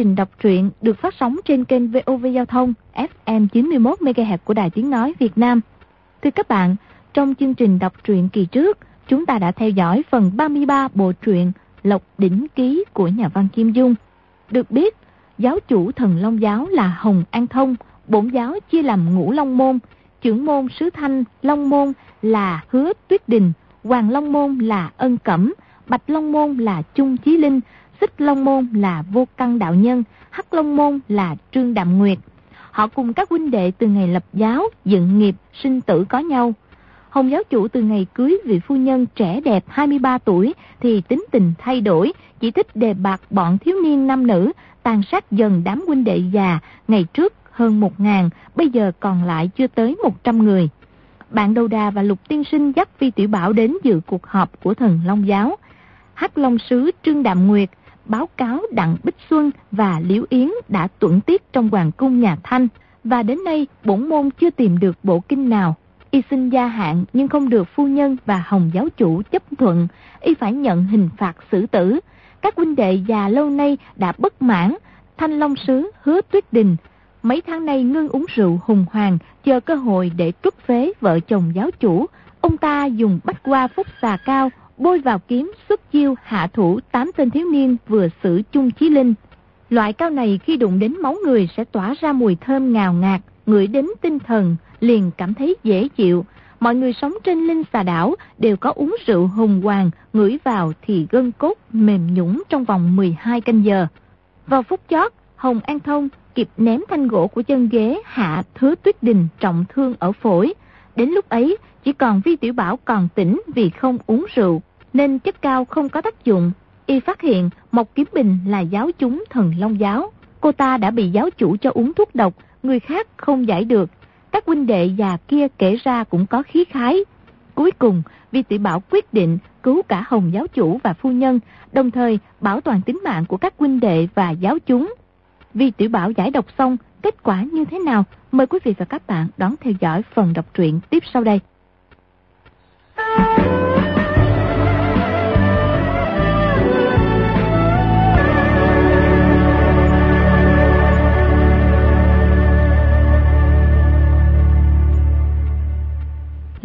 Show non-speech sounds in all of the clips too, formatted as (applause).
trình đọc truyện được phát sóng trên kênh VOV Giao thông FM 91 MHz của Đài Tiếng nói Việt Nam. Thưa các bạn, trong chương trình đọc truyện kỳ trước, chúng ta đã theo dõi phần 33 bộ truyện Lộc Đỉnh Ký của nhà văn Kim Dung. Được biết, giáo chủ thần Long Giáo là Hồng An Thông, bổn giáo chia làm ngũ Long Môn, trưởng môn Sứ Thanh, Long Môn là Hứa Tuyết Đình, Hoàng Long Môn là Ân Cẩm, Bạch Long Môn là Trung Chí Linh, Xích Long Môn là Vô Căn Đạo Nhân, Hắc Long Môn là Trương Đạm Nguyệt. Họ cùng các huynh đệ từ ngày lập giáo, dựng nghiệp, sinh tử có nhau. Hồng giáo chủ từ ngày cưới vị phu nhân trẻ đẹp 23 tuổi thì tính tình thay đổi, chỉ thích đề bạc bọn thiếu niên nam nữ, tàn sát dần đám huynh đệ già, ngày trước hơn 1.000, bây giờ còn lại chưa tới 100 người. Bạn Đầu Đà và Lục Tiên Sinh dắt Phi Tiểu Bảo đến dự cuộc họp của thần Long Giáo. Hắc Long Sứ Trương Đạm Nguyệt báo cáo Đặng Bích Xuân và Liễu Yến đã tuẫn tiết trong hoàng cung nhà Thanh, và đến nay bổn môn chưa tìm được bộ kinh nào. Y xin gia hạn nhưng không được phu nhân và hồng giáo chủ chấp thuận, y phải nhận hình phạt xử tử. Các huynh đệ già lâu nay đã bất mãn, Thanh Long Sứ hứa tuyết đình. Mấy tháng nay ngưng uống rượu hùng hoàng, chờ cơ hội để trút phế vợ chồng giáo chủ. Ông ta dùng bách qua phúc xà cao, bôi vào kiếm xuất chiêu hạ thủ tám tên thiếu niên vừa xử chung chí linh. Loại cao này khi đụng đến máu người sẽ tỏa ra mùi thơm ngào ngạt, ngửi đến tinh thần, liền cảm thấy dễ chịu. Mọi người sống trên linh xà đảo đều có uống rượu hùng hoàng, ngửi vào thì gân cốt mềm nhũng trong vòng 12 canh giờ. Vào phút chót, Hồng An Thông kịp ném thanh gỗ của chân ghế hạ thứ tuyết đình trọng thương ở phổi. Đến lúc ấy, chỉ còn Vi Tiểu Bảo còn tỉnh vì không uống rượu, nên chất cao không có tác dụng. Y phát hiện Mộc Kiếm Bình là giáo chúng thần Long Giáo. Cô ta đã bị giáo chủ cho uống thuốc độc, người khác không giải được. Các huynh đệ già kia kể ra cũng có khí khái. Cuối cùng, Vi Tiểu Bảo quyết định cứu cả Hồng giáo chủ và phu nhân, đồng thời bảo toàn tính mạng của các huynh đệ và giáo chúng. Vi Tiểu Bảo giải độc xong, kết quả như thế nào? Mời quý vị và các bạn đón theo dõi phần đọc truyện tiếp sau đây.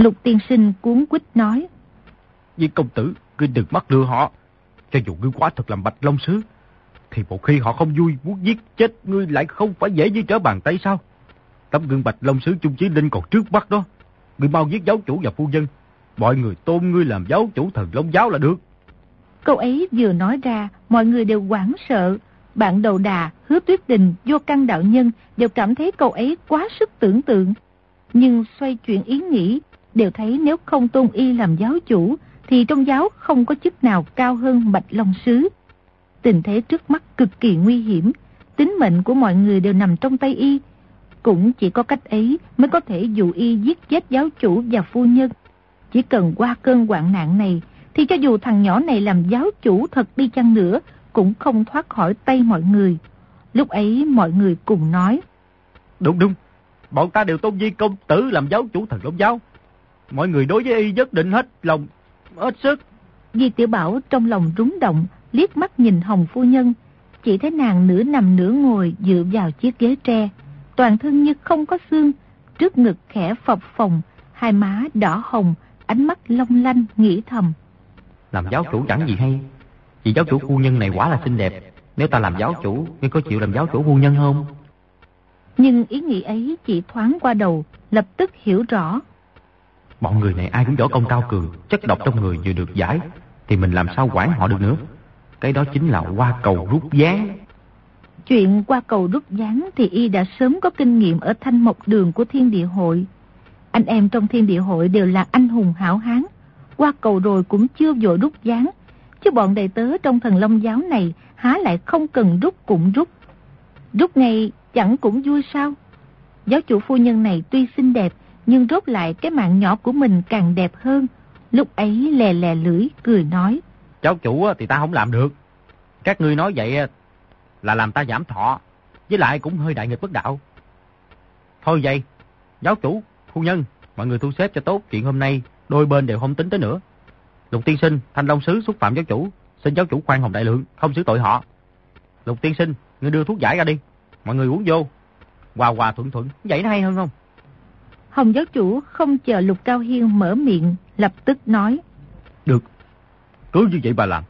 Lục tiên sinh cuốn quýt nói. Viên công tử, ngươi đừng mắc lừa họ. Cho dù ngươi quá thật làm bạch long sứ, thì một khi họ không vui muốn giết chết ngươi lại không phải dễ như trở bàn tay sao? Tấm gương bạch long sứ Trung Chí Linh còn trước mắt đó. Ngươi mau giết giáo chủ và phu nhân. Mọi người tôn ngươi làm giáo chủ thần long giáo là được. Câu ấy vừa nói ra, mọi người đều hoảng sợ. Bạn đầu đà, hứa tuyết đình, vô căn đạo nhân đều cảm thấy câu ấy quá sức tưởng tượng. Nhưng xoay chuyển ý nghĩ, đều thấy nếu không tôn y làm giáo chủ, thì trong giáo không có chức nào cao hơn Bạch Long Sứ. Tình thế trước mắt cực kỳ nguy hiểm, tính mệnh của mọi người đều nằm trong tay y. Cũng chỉ có cách ấy mới có thể dụ y giết chết giáo chủ và phu nhân. Chỉ cần qua cơn hoạn nạn này, thì cho dù thằng nhỏ này làm giáo chủ thật đi chăng nữa, cũng không thoát khỏi tay mọi người. Lúc ấy mọi người cùng nói. Đúng đúng, bọn ta đều tôn di công tử làm giáo chủ thần long giáo. Mọi người đối với y nhất định hết lòng, hết sức. Di tiểu Bảo trong lòng rúng động, liếc mắt nhìn Hồng Phu Nhân. Chỉ thấy nàng nửa nằm nửa ngồi dựa vào chiếc ghế tre. Toàn thân như không có xương, trước ngực khẽ phập phồng, hai má đỏ hồng, ánh mắt long lanh, nghĩ thầm. Làm giáo chủ chẳng gì hay. Vì giáo chủ phu nhân này quả là xinh đẹp. Nếu ta làm giáo chủ, ngươi có chịu làm giáo chủ phu nhân không? Nhưng ý nghĩ ấy chỉ thoáng qua đầu, lập tức hiểu rõ. Bọn người này ai cũng võ công cao cường, chất độc trong người vừa được giải, thì mình làm sao quản họ được nữa. Cái đó chính là qua cầu rút gián. Chuyện qua cầu rút gián thì y đã sớm có kinh nghiệm ở thanh mộc đường của thiên địa hội. Anh em trong thiên địa hội đều là anh hùng hảo hán. Qua cầu rồi cũng chưa vội rút gián. Chứ bọn đầy tớ trong thần long giáo này há lại không cần rút cũng rút. Rút ngay chẳng cũng vui sao. Giáo chủ phu nhân này tuy xinh đẹp nhưng rốt lại cái mạng nhỏ của mình càng đẹp hơn. Lúc ấy lè lè lưỡi, cười nói. Cháu chủ thì ta không làm được. Các ngươi nói vậy là làm ta giảm thọ, với lại cũng hơi đại nghịch bất đạo. Thôi vậy, giáo chủ, phu nhân, mọi người thu xếp cho tốt chuyện hôm nay, đôi bên đều không tính tới nữa. Lục tiên sinh, thanh long sứ xúc phạm giáo chủ, xin giáo chủ khoan hồng đại lượng, không xử tội họ. Lục tiên sinh, ngươi đưa thuốc giải ra đi. Mọi người uống vô. Hòa hòa thuận thuận, vậy nó hay hơn không? Hồng giáo chủ không chờ Lục Cao Hiên mở miệng, lập tức nói. Được, cứ như vậy bà làm.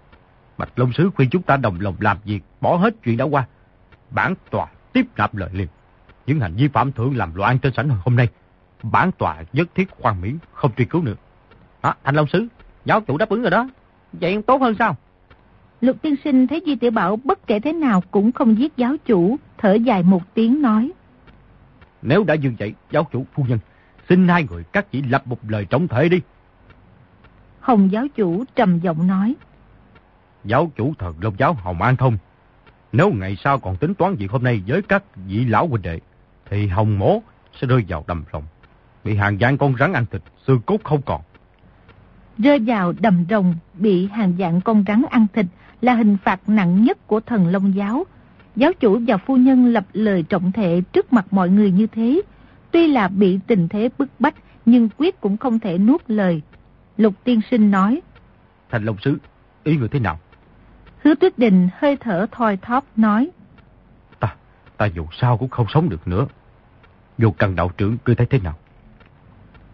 Bạch Long Sứ khuyên chúng ta đồng lòng làm việc, bỏ hết chuyện đã qua. Bản tòa tiếp nạp lời liền. Những hành vi phạm thượng làm loạn trên sảnh hôm nay, bản tòa nhất thiết khoan miễn, không truy cứu nữa. À, Thành Long Sứ, giáo chủ đáp ứng rồi đó. Vậy tốt hơn sao? Lục tiên sinh thấy Di Tiểu Bảo bất kể thế nào cũng không giết giáo chủ, thở dài một tiếng nói. Nếu đã như vậy, giáo chủ phu nhân, xin hai người các chỉ lập một lời trọng thể đi. Hồng giáo chủ trầm giọng nói. Giáo chủ thần Long giáo Hồng An Thông, nếu ngày sau còn tính toán việc hôm nay với các vị lão huynh đệ, thì Hồng Mố sẽ rơi vào đầm rồng, bị hàng dạng con rắn ăn thịt, xương cốt không còn. Rơi vào đầm rồng, bị hàng dạng con rắn ăn thịt là hình phạt nặng nhất của thần Long giáo. Giáo chủ và phu nhân lập lời trọng thệ trước mặt mọi người như thế, tuy là bị tình thế bức bách, nhưng quyết cũng không thể nuốt lời. Lục tiên sinh nói. Thành Long Sứ, ý người thế nào? Hứa Tuyết Đình hơi thở thoi thóp nói. Ta, ta dù sao cũng không sống được nữa. Vô căn đạo trưởng cứ thấy thế nào?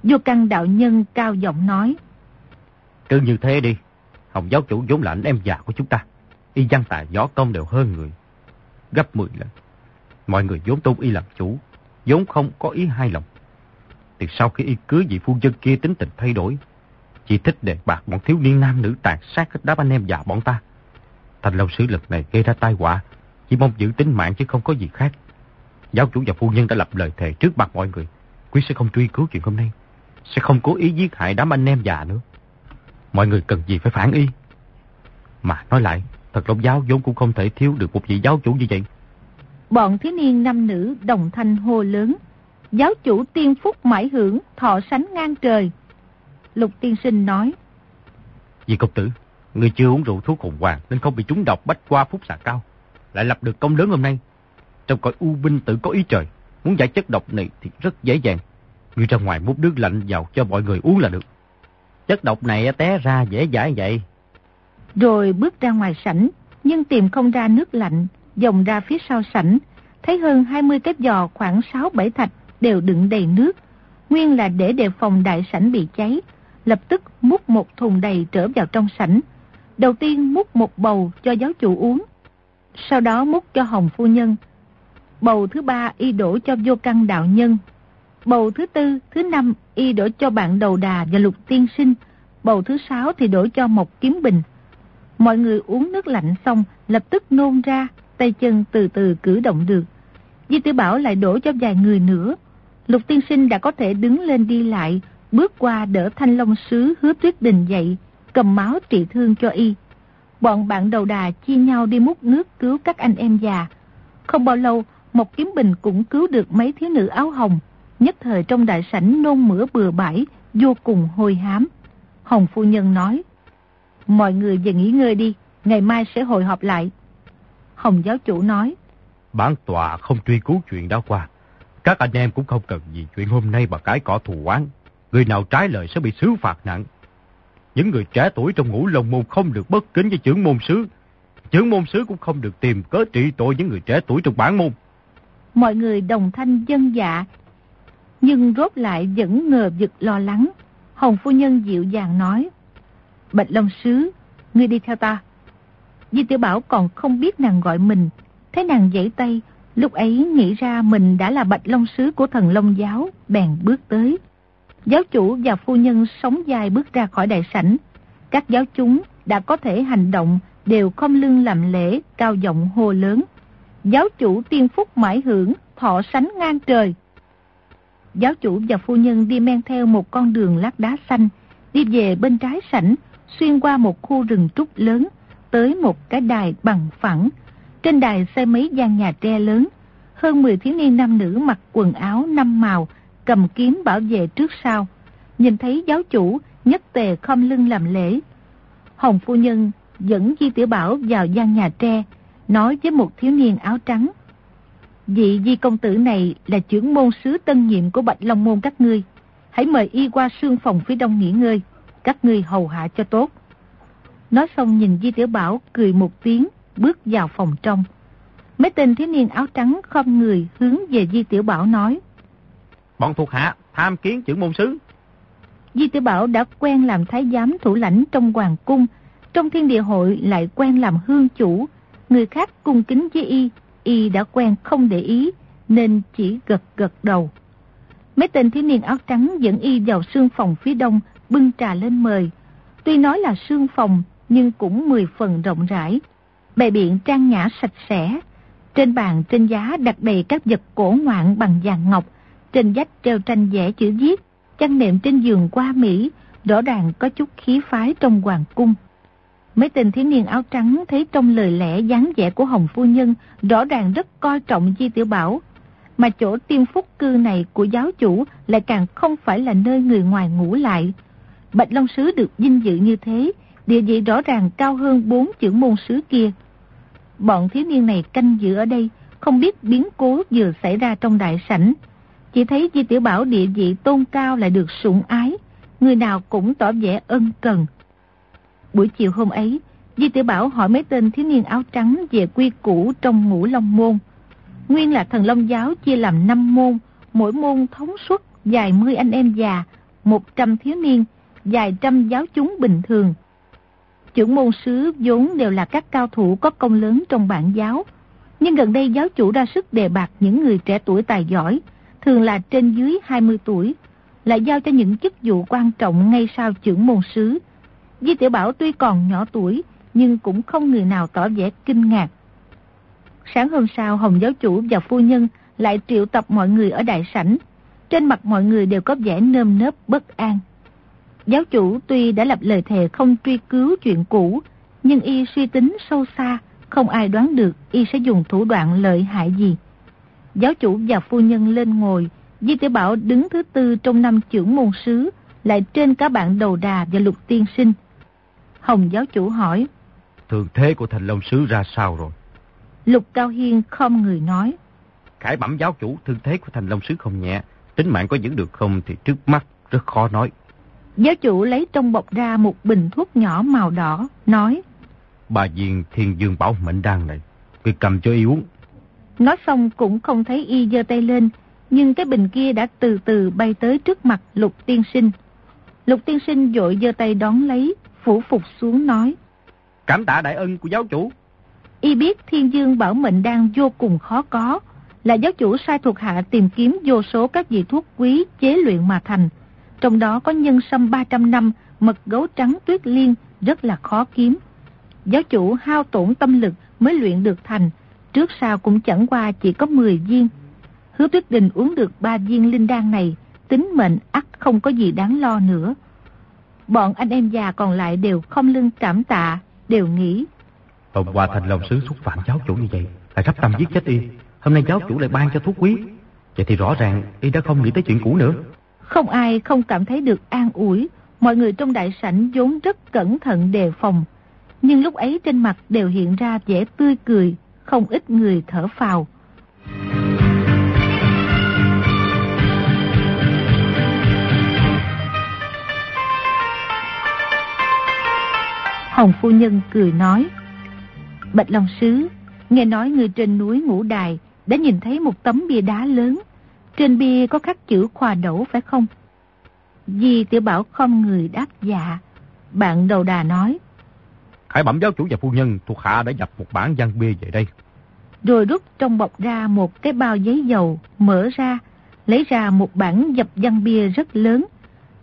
Vô căn đạo nhân cao giọng nói. Cứ như thế đi. Hồng giáo chủ vốn là anh em già của chúng ta. Y văn tài võ công đều hơn người. Gấp 10 lần. Mọi người vốn tôn y làm chủ vốn không có ý hai lòng. Từ sau khi y cưới vị phu dân kia tính tình thay đổi. Chỉ thích đề bạc bọn thiếu niên nam nữ tàn sát hết đám anh em già bọn ta. Thành lâu Sứ lực này gây ra tai họa, chỉ mong giữ tính mạng chứ không có gì khác. Giáo chủ và phu nhân đã lập lời thề trước mặt mọi người, quý sẽ không truy cứu chuyện hôm nay, sẽ không cố ý giết hại đám anh em già nữa. Mọi người cần gì phải phản y. Mà nói lại, thật Long giáo vốn cũng không thể thiếu được một vị giáo chủ như vậy. Bọn thiếu niên nam nữ đồng thanh hô lớn. Giáo chủ tiên phúc mãi hưởng, thọ sánh ngang trời. Lục tiên sinh nói. Vì công tử, Người chưa uống rượu thuốc hồn hoàng nên không bị trúng độc bách qua phúc xạ cao. Lại lập được công lớn hôm nay. Trong cõi u binh tự có ý trời. Muốn giải chất độc này thì rất dễ dàng. Người ra ngoài múc nước lạnh vào cho mọi người uống là được. Chất độc này té ra dễ giải vậy. Rồi bước ra ngoài sảnh, nhưng tìm không ra nước lạnh, dòng ra phía sau sảnh. Thấy hơn 20 cái giò khoảng 6-7 thạch đều đựng đầy nước. Nguyên là để đề phòng đại sảnh bị cháy. Lập tức múc một thùng đầy trở vào trong sảnh. Đầu tiên múc một bầu cho giáo chủ uống. Sau đó múc cho Hồng Phu Nhân. Bầu thứ ba y đổ cho vô căn đạo nhân. Bầu thứ tư, thứ năm y đổ cho bạn đầu đà và lục tiên sinh. Bầu thứ sáu thì đổ cho một kiếm bình. Mọi người uống nước lạnh xong lập tức nôn ra, tay chân từ từ cử động được. Di tử Bảo lại đổ cho vài người nữa. Lục tiên sinh đã có thể đứng lên đi lại, bước qua đỡ thanh long sứ hứa tuyết đình dậy, cầm máu trị thương cho y. Bọn bạn đầu đà chia nhau đi múc nước cứu các anh em già. Không bao lâu, một kiếm bình cũng cứu được mấy thiếu nữ áo hồng, nhất thời trong đại sảnh nôn mửa bừa bãi, vô cùng hôi hám. Hồng phu nhân nói, mọi người về nghỉ ngơi đi, ngày mai sẽ hội họp lại. Hồng giáo chủ nói, Bản tòa không truy cứu chuyện đã qua. Các anh em cũng không cần gì chuyện hôm nay mà cái cỏ thù oán. Người nào trái lời sẽ bị xứ phạt nặng. Những người trẻ tuổi trong ngũ lồng môn không được bất kính với trưởng môn sứ. Trưởng môn sứ cũng không được tìm cớ trị tội những người trẻ tuổi trong bản môn. Mọi người đồng thanh dân dạ, nhưng rốt lại vẫn ngờ vực lo lắng. Hồng phu nhân dịu dàng nói, Bạch Long Sứ, ngươi đi theo ta. Di tiểu Bảo còn không biết nàng gọi mình, thấy nàng dãy tay, lúc ấy nghĩ ra mình đã là Bạch Long Sứ của thần Long Giáo, bèn bước tới. Giáo chủ và phu nhân sống dài bước ra khỏi đại sảnh. Các giáo chúng đã có thể hành động đều không lưng làm lễ, cao giọng hô lớn. Giáo chủ tiên phúc mãi hưởng, thọ sánh ngang trời. Giáo chủ và phu nhân đi men theo một con đường lát đá xanh, đi về bên trái sảnh, xuyên qua một khu rừng trúc lớn, tới một cái đài bằng phẳng. Trên đài xây mấy gian nhà tre lớn, hơn 10 thiếu niên nam nữ mặc quần áo năm màu, cầm kiếm bảo vệ trước sau. Nhìn thấy giáo chủ, nhất tề khom lưng làm lễ. Hồng phu nhân dẫn Di Tiểu Bảo vào gian nhà tre, nói với một thiếu niên áo trắng. Vị Di công tử này là trưởng môn sứ tân nhiệm của Bạch Long Môn các ngươi. Hãy mời y qua sương phòng phía đông nghỉ ngơi, các ngươi hầu hạ cho tốt. Nói xong nhìn Di Tiểu Bảo cười một tiếng, bước vào phòng trong. Mấy tên thiếu niên áo trắng không người hướng về Di Tiểu Bảo nói. Bọn thuộc hạ tham kiến trưởng môn sứ. Di Tiểu Bảo đã quen làm thái giám thủ lãnh trong hoàng cung, trong thiên địa hội lại quen làm hương chủ. Người khác cung kính với y, y đã quen không để ý, nên chỉ gật gật đầu. Mấy tên thiếu niên áo trắng dẫn y vào sương phòng phía đông, bưng trà lên mời. Tuy nói là sương phòng, nhưng cũng mười phần rộng rãi. Bề biện trang nhã sạch sẽ. Trên bàn trên giá đặt đầy các vật cổ ngoạn bằng vàng ngọc. Trên vách treo tranh vẽ chữ viết, chăn nệm trên giường qua Mỹ, rõ ràng có chút khí phái trong hoàng cung. Mấy tên thiếu niên áo trắng thấy trong lời lẽ dáng vẻ của Hồng Phu Nhân rõ ràng rất coi trọng Di Tiểu Bảo. Mà chỗ tiêm phúc cư này của giáo chủ lại càng không phải là nơi người ngoài ngủ lại. Bạch Long Sứ được vinh dự như thế, địa vị rõ ràng cao hơn bốn chữ môn sứ kia. Bọn thiếu niên này canh giữ ở đây, không biết biến cố vừa xảy ra trong đại sảnh. Chỉ thấy Di Tiểu Bảo địa vị tôn cao lại được sủng ái, người nào cũng tỏ vẻ ân cần. Buổi chiều hôm ấy, Di Tiểu Bảo hỏi mấy tên thiếu niên áo trắng về quy củ trong ngũ long môn. Nguyên là thần long giáo chia làm 5 môn, mỗi môn thống suất dài mươi anh em già, 100 thiếu niên, dài trăm giáo chúng bình thường. Trưởng môn sứ vốn đều là các cao thủ có công lớn trong bản giáo, nhưng gần đây giáo chủ ra sức đề bạc những người trẻ tuổi tài giỏi, thường là trên dưới 20 tuổi, lại giao cho những chức vụ quan trọng ngay sau trưởng môn sứ. Di Tiểu Bảo tuy còn nhỏ tuổi, nhưng cũng không người nào tỏ vẻ kinh ngạc. Sáng hôm sau, Hồng giáo chủ và phu nhân lại triệu tập mọi người ở đại sảnh. Trên mặt mọi người đều có vẻ nơm nớp bất an. Giáo chủ tuy đã lập lời thề không truy cứu chuyện cũ, nhưng y suy tính sâu xa, không ai đoán được y sẽ dùng thủ đoạn lợi hại gì. Giáo chủ và phu nhân lên ngồi, Di Tiểu Bảo đứng thứ tư trong năm trưởng môn sứ, lại trên cả bạn đầu đà và lục tiên sinh. Hồng giáo chủ hỏi. Thường thế của thành long sứ ra sao rồi? Lục Cao Hiên không người nói. Khải bẩm giáo chủ, thương thế của thành long sứ không nhẹ. Tính mạng có giữ được không thì trước mắt rất khó nói. Giáo chủ lấy trong bọc ra một bình thuốc nhỏ màu đỏ, nói. Bà viên thiên dương bảo mệnh đan này, cứ cầm cho y uống. Nói xong cũng không thấy y giơ tay lên, nhưng cái bình kia đã từ từ bay tới trước mặt lục tiên sinh. Lục tiên sinh dội giơ tay đón lấy, phủ phục xuống nói. Cảm tạ đại ân của giáo chủ. Y biết thiên dương bảo mệnh đan vô cùng khó có, là giáo chủ sai thuộc hạ tìm kiếm vô số các vị thuốc quý chế luyện mà thành. Trong đó có nhân sâm 300 năm, mật gấu trắng tuyết liên rất là khó kiếm. Giáo chủ hao tổn tâm lực mới luyện được thành, trước sau cũng chẳng qua chỉ có 10 viên. Hứa tuyết đình uống được 3 viên linh đan này, tính mệnh ắt không có gì đáng lo nữa. Bọn anh em già còn lại đều không lưng cảm tạ, đều nghĩ. Hôm qua thành lòng sứ xúc phạm giáo chủ như vậy, lại sắp tâm giết chết y. Hôm nay giáo chủ lại ban cho thuốc quý. Vậy thì rõ ràng y đã không nghĩ tới chuyện cũ nữa. Không ai không cảm thấy được an ủi, mọi người trong đại sảnh vốn rất cẩn thận đề phòng. Nhưng lúc ấy trên mặt đều hiện ra vẻ tươi cười, không ít người thở phào. Hồng phu nhân cười nói, Bạch Long Sứ, nghe nói người trên núi Ngũ Đài đã nhìn thấy một tấm bia đá lớn trên bia có khắc chữ khoa đẩu phải không? Di tiểu bảo không người đáp dạ. Bạn đầu đà nói. Khải bẩm giáo chủ và phu nhân thuộc hạ đã nhập một bản văn bia về đây. Rồi rút trong bọc ra một cái bao giấy dầu, mở ra, lấy ra một bản dập văn bia rất lớn,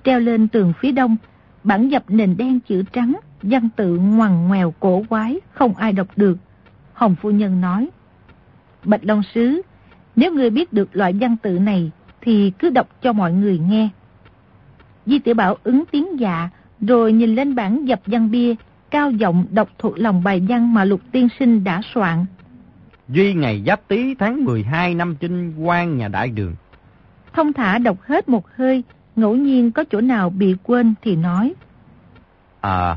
treo lên tường phía đông. Bản dập nền đen chữ trắng, văn tự ngoằn ngoèo cổ quái, không ai đọc được. Hồng phu nhân nói. Bạch Long Sứ, nếu người biết được loại văn tự này, thì cứ đọc cho mọi người nghe. Di tiểu Bảo ứng tiếng dạ, rồi nhìn lên bản dập văn bia, cao giọng đọc thuộc lòng bài văn mà Lục Tiên Sinh đã soạn. Duy ngày giáp tý tháng 12 năm trinh quan nhà đại đường. Thông thả đọc hết một hơi, ngẫu nhiên có chỗ nào bị quên thì nói. À,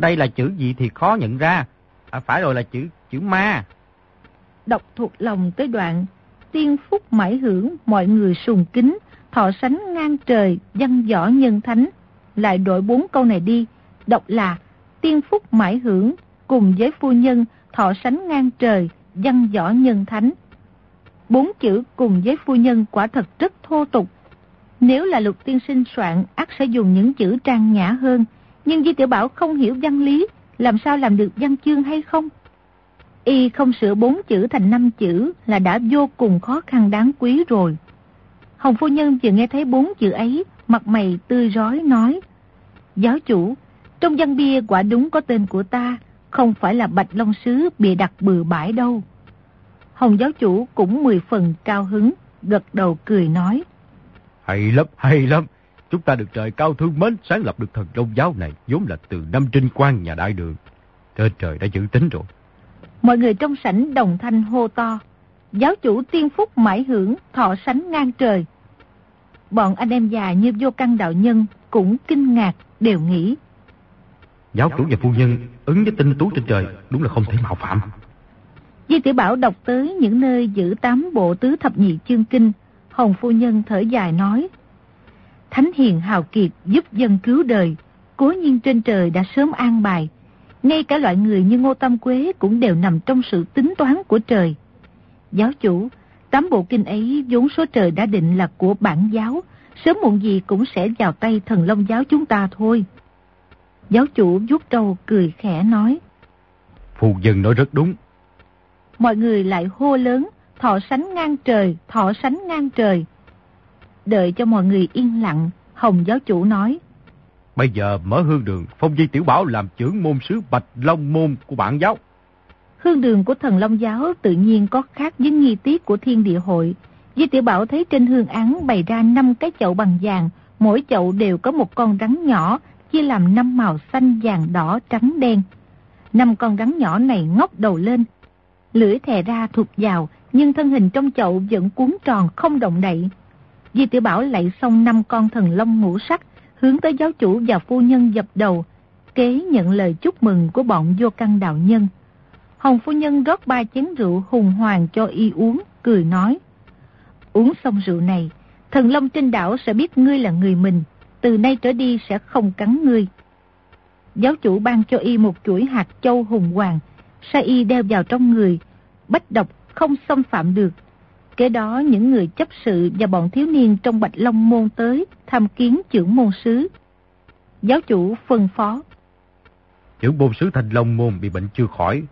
đây là chữ gì thì khó nhận ra. À, phải rồi là chữ chữ ma đọc thuộc lòng tới đoạn tiên phúc mãi hưởng mọi người sùng kính, thọ sánh ngang trời, văn võ nhân thánh. Lại đổi bốn câu này đi, đọc là tiên phúc mãi hưởng cùng với phu nhân thọ sánh ngang trời, văn võ nhân thánh. Bốn chữ cùng với phu nhân quả thật rất thô tục. Nếu là lục tiên sinh soạn, ác sẽ dùng những chữ trang nhã hơn. Nhưng Di Tiểu Bảo không hiểu văn lý, làm sao làm được văn chương hay không? Y không sửa bốn chữ thành năm chữ là đã vô cùng khó khăn đáng quý rồi. Hồng phu nhân vừa nghe thấy bốn chữ ấy, mặt mày tươi rói nói. Giáo chủ, trong văn bia quả đúng có tên của ta, không phải là Bạch Long Sứ bị đặt bừa bãi đâu. Hồng giáo chủ cũng mười phần cao hứng, gật đầu cười nói. Hay lắm, hay lắm. Chúng ta được trời cao thương mến sáng lập được thần đông giáo này vốn là từ năm trinh quan nhà đại đường. Trên trời đã giữ tính rồi. Mọi người trong sảnh đồng thanh hô to. Giáo chủ tiên phúc mãi hưởng, thọ sánh ngang trời. Bọn anh em già như vô căn đạo nhân cũng kinh ngạc, đều nghĩ. Giáo chủ và phu nhân ứng với tinh tú trên trời đúng là không thể mạo phạm. Di tiểu Bảo đọc tới những nơi giữ tám bộ tứ thập nhị chương kinh, Hồng phu nhân thở dài nói. Thánh hiền hào kiệt giúp dân cứu đời, cố nhiên trên trời đã sớm an bài. Ngay cả loại người như Ngô Tâm Quế cũng đều nằm trong sự tính toán của trời. Giáo chủ, tám bộ kinh ấy vốn số trời đã định là của bản giáo, sớm muộn gì cũng sẽ vào tay thần Long giáo chúng ta thôi. Giáo chủ vuốt trâu cười khẽ nói. Phu dân nói rất đúng. Mọi người lại hô lớn, thọ sánh ngang trời, thọ sánh ngang trời. Đợi cho mọi người yên lặng, Hồng giáo chủ nói. Bây giờ mở hương đường, Phong Di Tiểu Bảo làm trưởng môn sứ Bạch Long Môn của bản giáo. Hương đường của thần Long giáo tự nhiên có khác với nghi tiết của thiên địa hội. Di Tiểu Bảo thấy trên hương án bày ra năm cái chậu bằng vàng, mỗi chậu đều có một con rắn nhỏ, chia làm năm màu xanh, vàng, đỏ, trắng, đen. Năm con rắn nhỏ này ngóc đầu lên, lưỡi thè ra thụt vào, nhưng thân hình trong chậu vẫn cuốn tròn không động đậy. Di tiểu Bảo lạy xong năm con thần long ngũ sắc, hướng tới giáo chủ và phu nhân dập đầu, kế nhận lời chúc mừng của bọn vô căn đạo nhân. Hồng phu nhân rót ba chén rượu hùng hoàng cho y uống, cười nói. Uống xong rượu này, thần long trên đảo sẽ biết ngươi là người mình, từ nay trở đi sẽ không cắn ngươi. Giáo chủ ban cho y một chuỗi hạt châu hùng hoàng, sai y đeo vào trong người, bách độc không xâm phạm được. Kế đó những người chấp sự và bọn thiếu niên trong Bạch Long Môn tới tham kiến trưởng môn sứ. Giáo chủ phân phó. Trưởng môn sứ Thanh Long Môn bị bệnh chưa khỏi.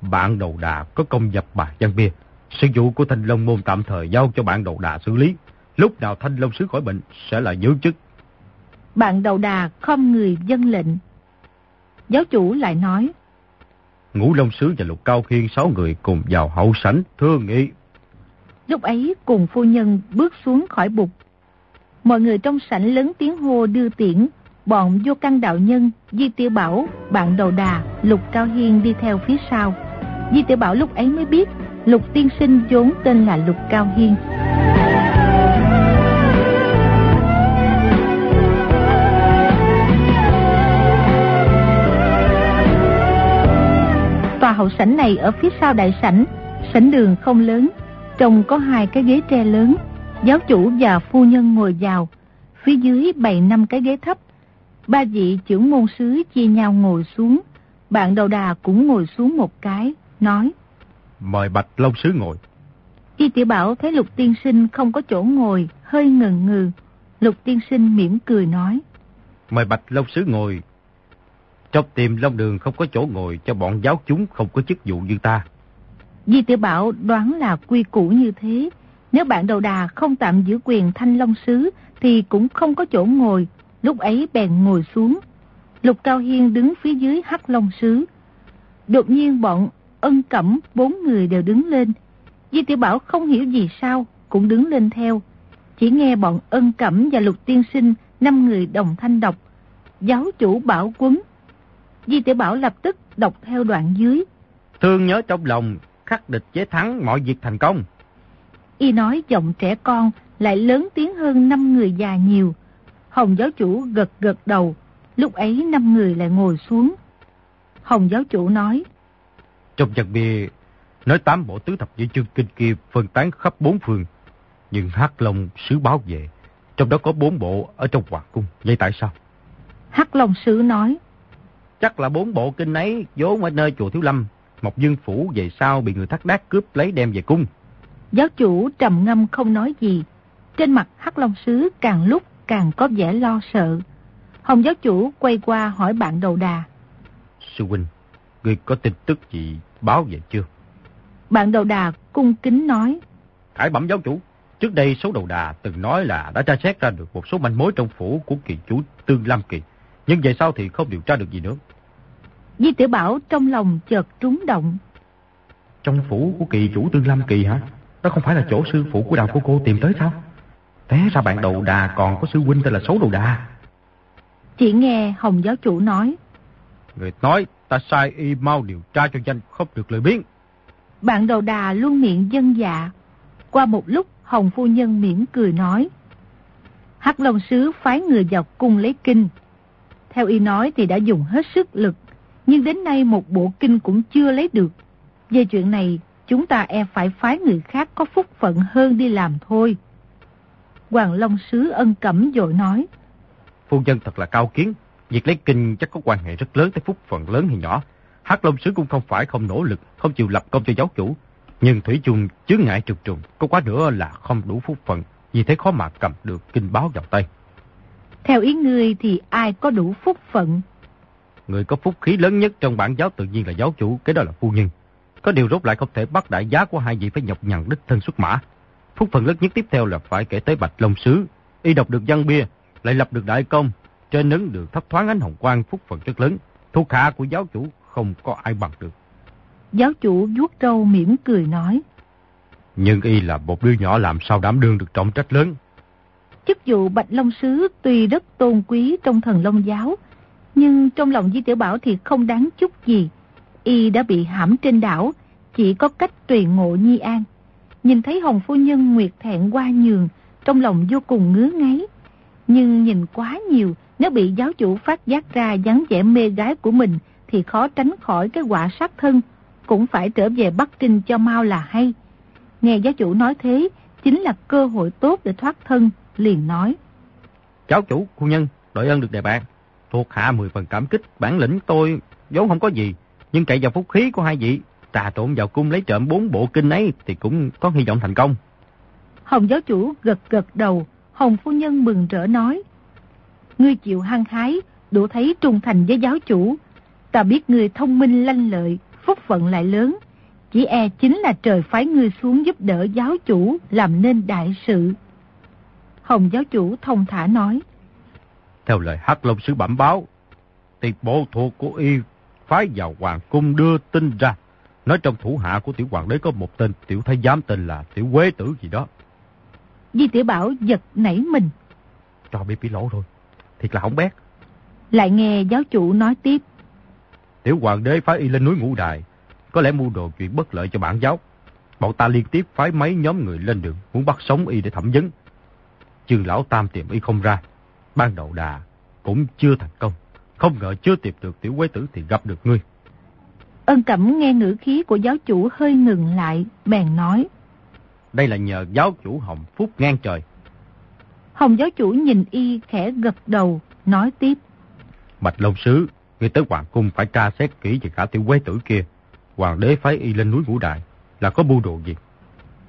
Bạn đầu đà có công dập bà văn bia. Sự vụ của Thanh Long Môn tạm thời giao cho bạn đầu đà xử lý. Lúc nào Thanh Long sứ khỏi bệnh sẽ là giữ chức. Bạn đầu đà không người dân lệnh. Giáo chủ lại nói. Ngũ Long Sứ và Lục Cao Khiên sáu người cùng vào hậu sảnh thương nghị. Lúc ấy cùng phu nhân bước xuống khỏi bục. Mọi người trong sảnh lớn tiếng hô đưa tiễn, bọn vô căn đạo nhân, Di Tiểu Bảo, bạn đầu đà, Lục Cao Hiên đi theo phía sau. Di Tiểu Bảo lúc ấy mới biết, Lục Tiên Sinh vốn tên là Lục Cao Hiên. Tòa hậu sảnh này ở phía sau đại sảnh, sảnh đường không lớn, trong có hai cái ghế tre lớn, giáo chủ và phu nhân ngồi vào, phía dưới bày năm cái ghế thấp. Ba vị trưởng môn sứ chia nhau ngồi xuống, bạn đầu đà cũng ngồi xuống một cái, nói. Mời Bạch Long Sứ ngồi. Y tiểu bảo thấy lục tiên sinh không có chỗ ngồi, hơi ngần ngừ. Lục tiên sinh mỉm cười nói. Mời Bạch Long Sứ ngồi, trong tìm Long Đường không có chỗ ngồi cho bọn giáo chúng không có chức vụ như ta. Di tiểu Bảo đoán là quy củ như thế. Nếu bạn đầu đà không tạm giữ quyền thanh long sứ thì cũng không có chỗ ngồi. Lúc ấy bèn ngồi xuống. Lục Cao Hiên đứng phía dưới hắc long sứ. Đột nhiên bọn ân cẩm bốn người đều đứng lên. Di tiểu Bảo không hiểu gì sao, cũng đứng lên theo. Chỉ nghe bọn ân cẩm và lục tiên sinh năm người đồng thanh đọc. Giáo chủ bảo quấn Di Tiểu Bảo lập tức đọc theo đoạn dưới. Thương nhớ trong lòng, khắc địch chế thắng, mọi việc thành công. Y nói giọng trẻ con lại lớn tiếng hơn năm người già nhiều. Hồng giáo chủ gật gật đầu, lúc ấy năm người lại ngồi xuống. Hồng giáo chủ nói. Trong giặc bia, nói tám bộ tứ thập nhị chương kinh kia phân tán khắp bốn phương. Nhưng Hắc Long sứ báo về, trong đó có bốn bộ ở trong hoàng cung. Vậy tại sao? Hắc Long sứ nói. Chắc là bốn bộ kinh ấy vốn ở nơi chùa Thiếu Lâm. Mộc Dương Phủ về sau bị người thắt đát cướp lấy đem về cung. Giáo chủ trầm ngâm không nói gì. Trên mặt Hắc Long Sứ càng lúc càng có vẻ lo sợ. Hồng giáo chủ quay qua hỏi bạn đầu đà. Sư huynh, người có tin tức gì báo về chưa? Bạn đầu đà cung kính nói. Khải bẩm giáo chủ, trước đây số đầu đà từng nói là đã tra xét ra được một số manh mối trong phủ của kỳ chủ Tương Lam Kỳ. Nhưng về sau thì không điều tra được gì nữa. Di tiểu Bảo trong lòng chợt trúng động. Trong phủ của kỳ chủ Tương Lam Kỳ hả? Đó không phải là chỗ sư phụ của đào cô cô tìm tới sao? Té ra bạn đầu đà còn có sư huynh tên là xấu đầu đà. Chỉ nghe Hồng giáo chủ nói. Người nói ta sai y mau điều tra cho danh không được lời biến. Bạn đầu đà luôn miệng dân dạ. Qua một lúc Hồng phu nhân mỉm cười nói. Hắc Long Sứ phái người vào cung lấy kinh. Theo y nói thì đã dùng hết sức lực. Nhưng đến nay một bộ kinh cũng chưa lấy được. Về chuyện này chúng ta e phải phái người khác có phúc phận hơn đi làm thôi. Hoàng Long Sứ ân cẩm dội nói. Phu nhân thật là cao kiến. Việc lấy kinh chắc có quan hệ rất lớn tới phúc phận lớn hay nhỏ. Hắc Long Sứ cũng không phải không nỗ lực, không chịu lập công cho giáo chủ. Nhưng Thủy chung chướng ngại trục trùng, có quá nữa là không đủ phúc phận, vì thế khó mà cầm được kinh báo vào tay. Theo ý ngươi thì ai có đủ phúc phận? Người có phúc khí lớn nhất trong bản giáo tự nhiên là giáo chủ, cái đó là phu nhân. Có điều rốt lại không thể bắt đại giá của hai vị phải nhọc nhằn đích thân xuất mã. Phúc phận lớn nhất tiếp theo là phải kể tới Bạch Long Sứ. Y đọc được văn bia, lại lập được đại công, trên nấn được thấp thoáng ánh hồng quang phúc phận rất lớn. Thuộc hạ của giáo chủ không có ai bằng được. Giáo chủ vuốt râu mỉm cười nói. Nhưng y là một đứa nhỏ làm sao đảm đương được trọng trách lớn. Chức vụ Bạch Long Sứ tuy rất tôn quý trong thần Long giáo, nhưng trong lòng Di Tiểu Bảo thì không đáng chút gì. Y đã bị hãm trên đảo, chỉ có cách tùy ngộ nhi an. Nhìn thấy Hồng Phu Nhân nguyệt thẹn qua nhường, trong lòng vô cùng ngứa ngáy. Nhưng nhìn quá nhiều, nếu bị giáo chủ phát giác ra dáng vẻ mê gái của mình, thì khó tránh khỏi cái quả sát thân, cũng phải trở về Bắc Kinh cho mau là hay. Nghe giáo chủ nói thế, chính là cơ hội tốt để thoát thân, liền nói. giáo chủ, phu nhân, đội ơn được đề bạc. Thuộc hạ mười phần cảm kích, bản lĩnh tôi vốn không có gì, nhưng cậy vào phúc khí của hai vị, trà trộn vào cung lấy trộm bốn bộ kinh ấy thì cũng có hy vọng thành công. Hồng giáo chủ gật gật đầu, Hồng phu nhân mừng rỡ nói. Ngươi chịu hăng hái, đủ thấy trung thành với giáo chủ. Ta biết ngươi thông minh lanh lợi, phúc phận lại lớn. Chỉ e chính là trời phái ngươi xuống giúp đỡ giáo chủ làm nên đại sự. Hồng giáo chủ thông thả nói. Theo lời Hắc Long Sứ bẩm báo, tiệp bộ thuộc của y phái vào hoàng cung đưa tin ra. Nói trong thủ hạ của tiểu hoàng đế có một tên tiểu thái giám tên là tiểu quế tử gì đó. Di tiểu bảo giật nảy mình. Cho bị bị lỗ rồi. Thiệt là hỏng bét. Lại nghe giáo chủ nói tiếp. Tiểu hoàng đế phái y lên núi ngũ đài. Có lẽ mưu đồ chuyện bất lợi cho bản giáo. Bọn ta liên tiếp phái mấy nhóm người lên đường muốn bắt sống y để thẩm vấn. Trương lão tam tìm y không ra. Ban đầu đà cũng chưa thành công. Không ngờ chưa tìm được tiểu quế tử thì gặp được ngươi. Ân Cẩm nghe ngữ khí của giáo chủ hơi ngừng lại, bèn nói. Đây là nhờ giáo chủ Hồng Phúc ngang trời. Hồng giáo chủ nhìn y khẽ gật đầu, nói tiếp. Bạch Long Sứ, người tới Hoàng Cung phải tra xét kỹ về cả tiểu quế tử kia. Hoàng đế phái y lên núi Ngũ Đại là có bu đồ gì?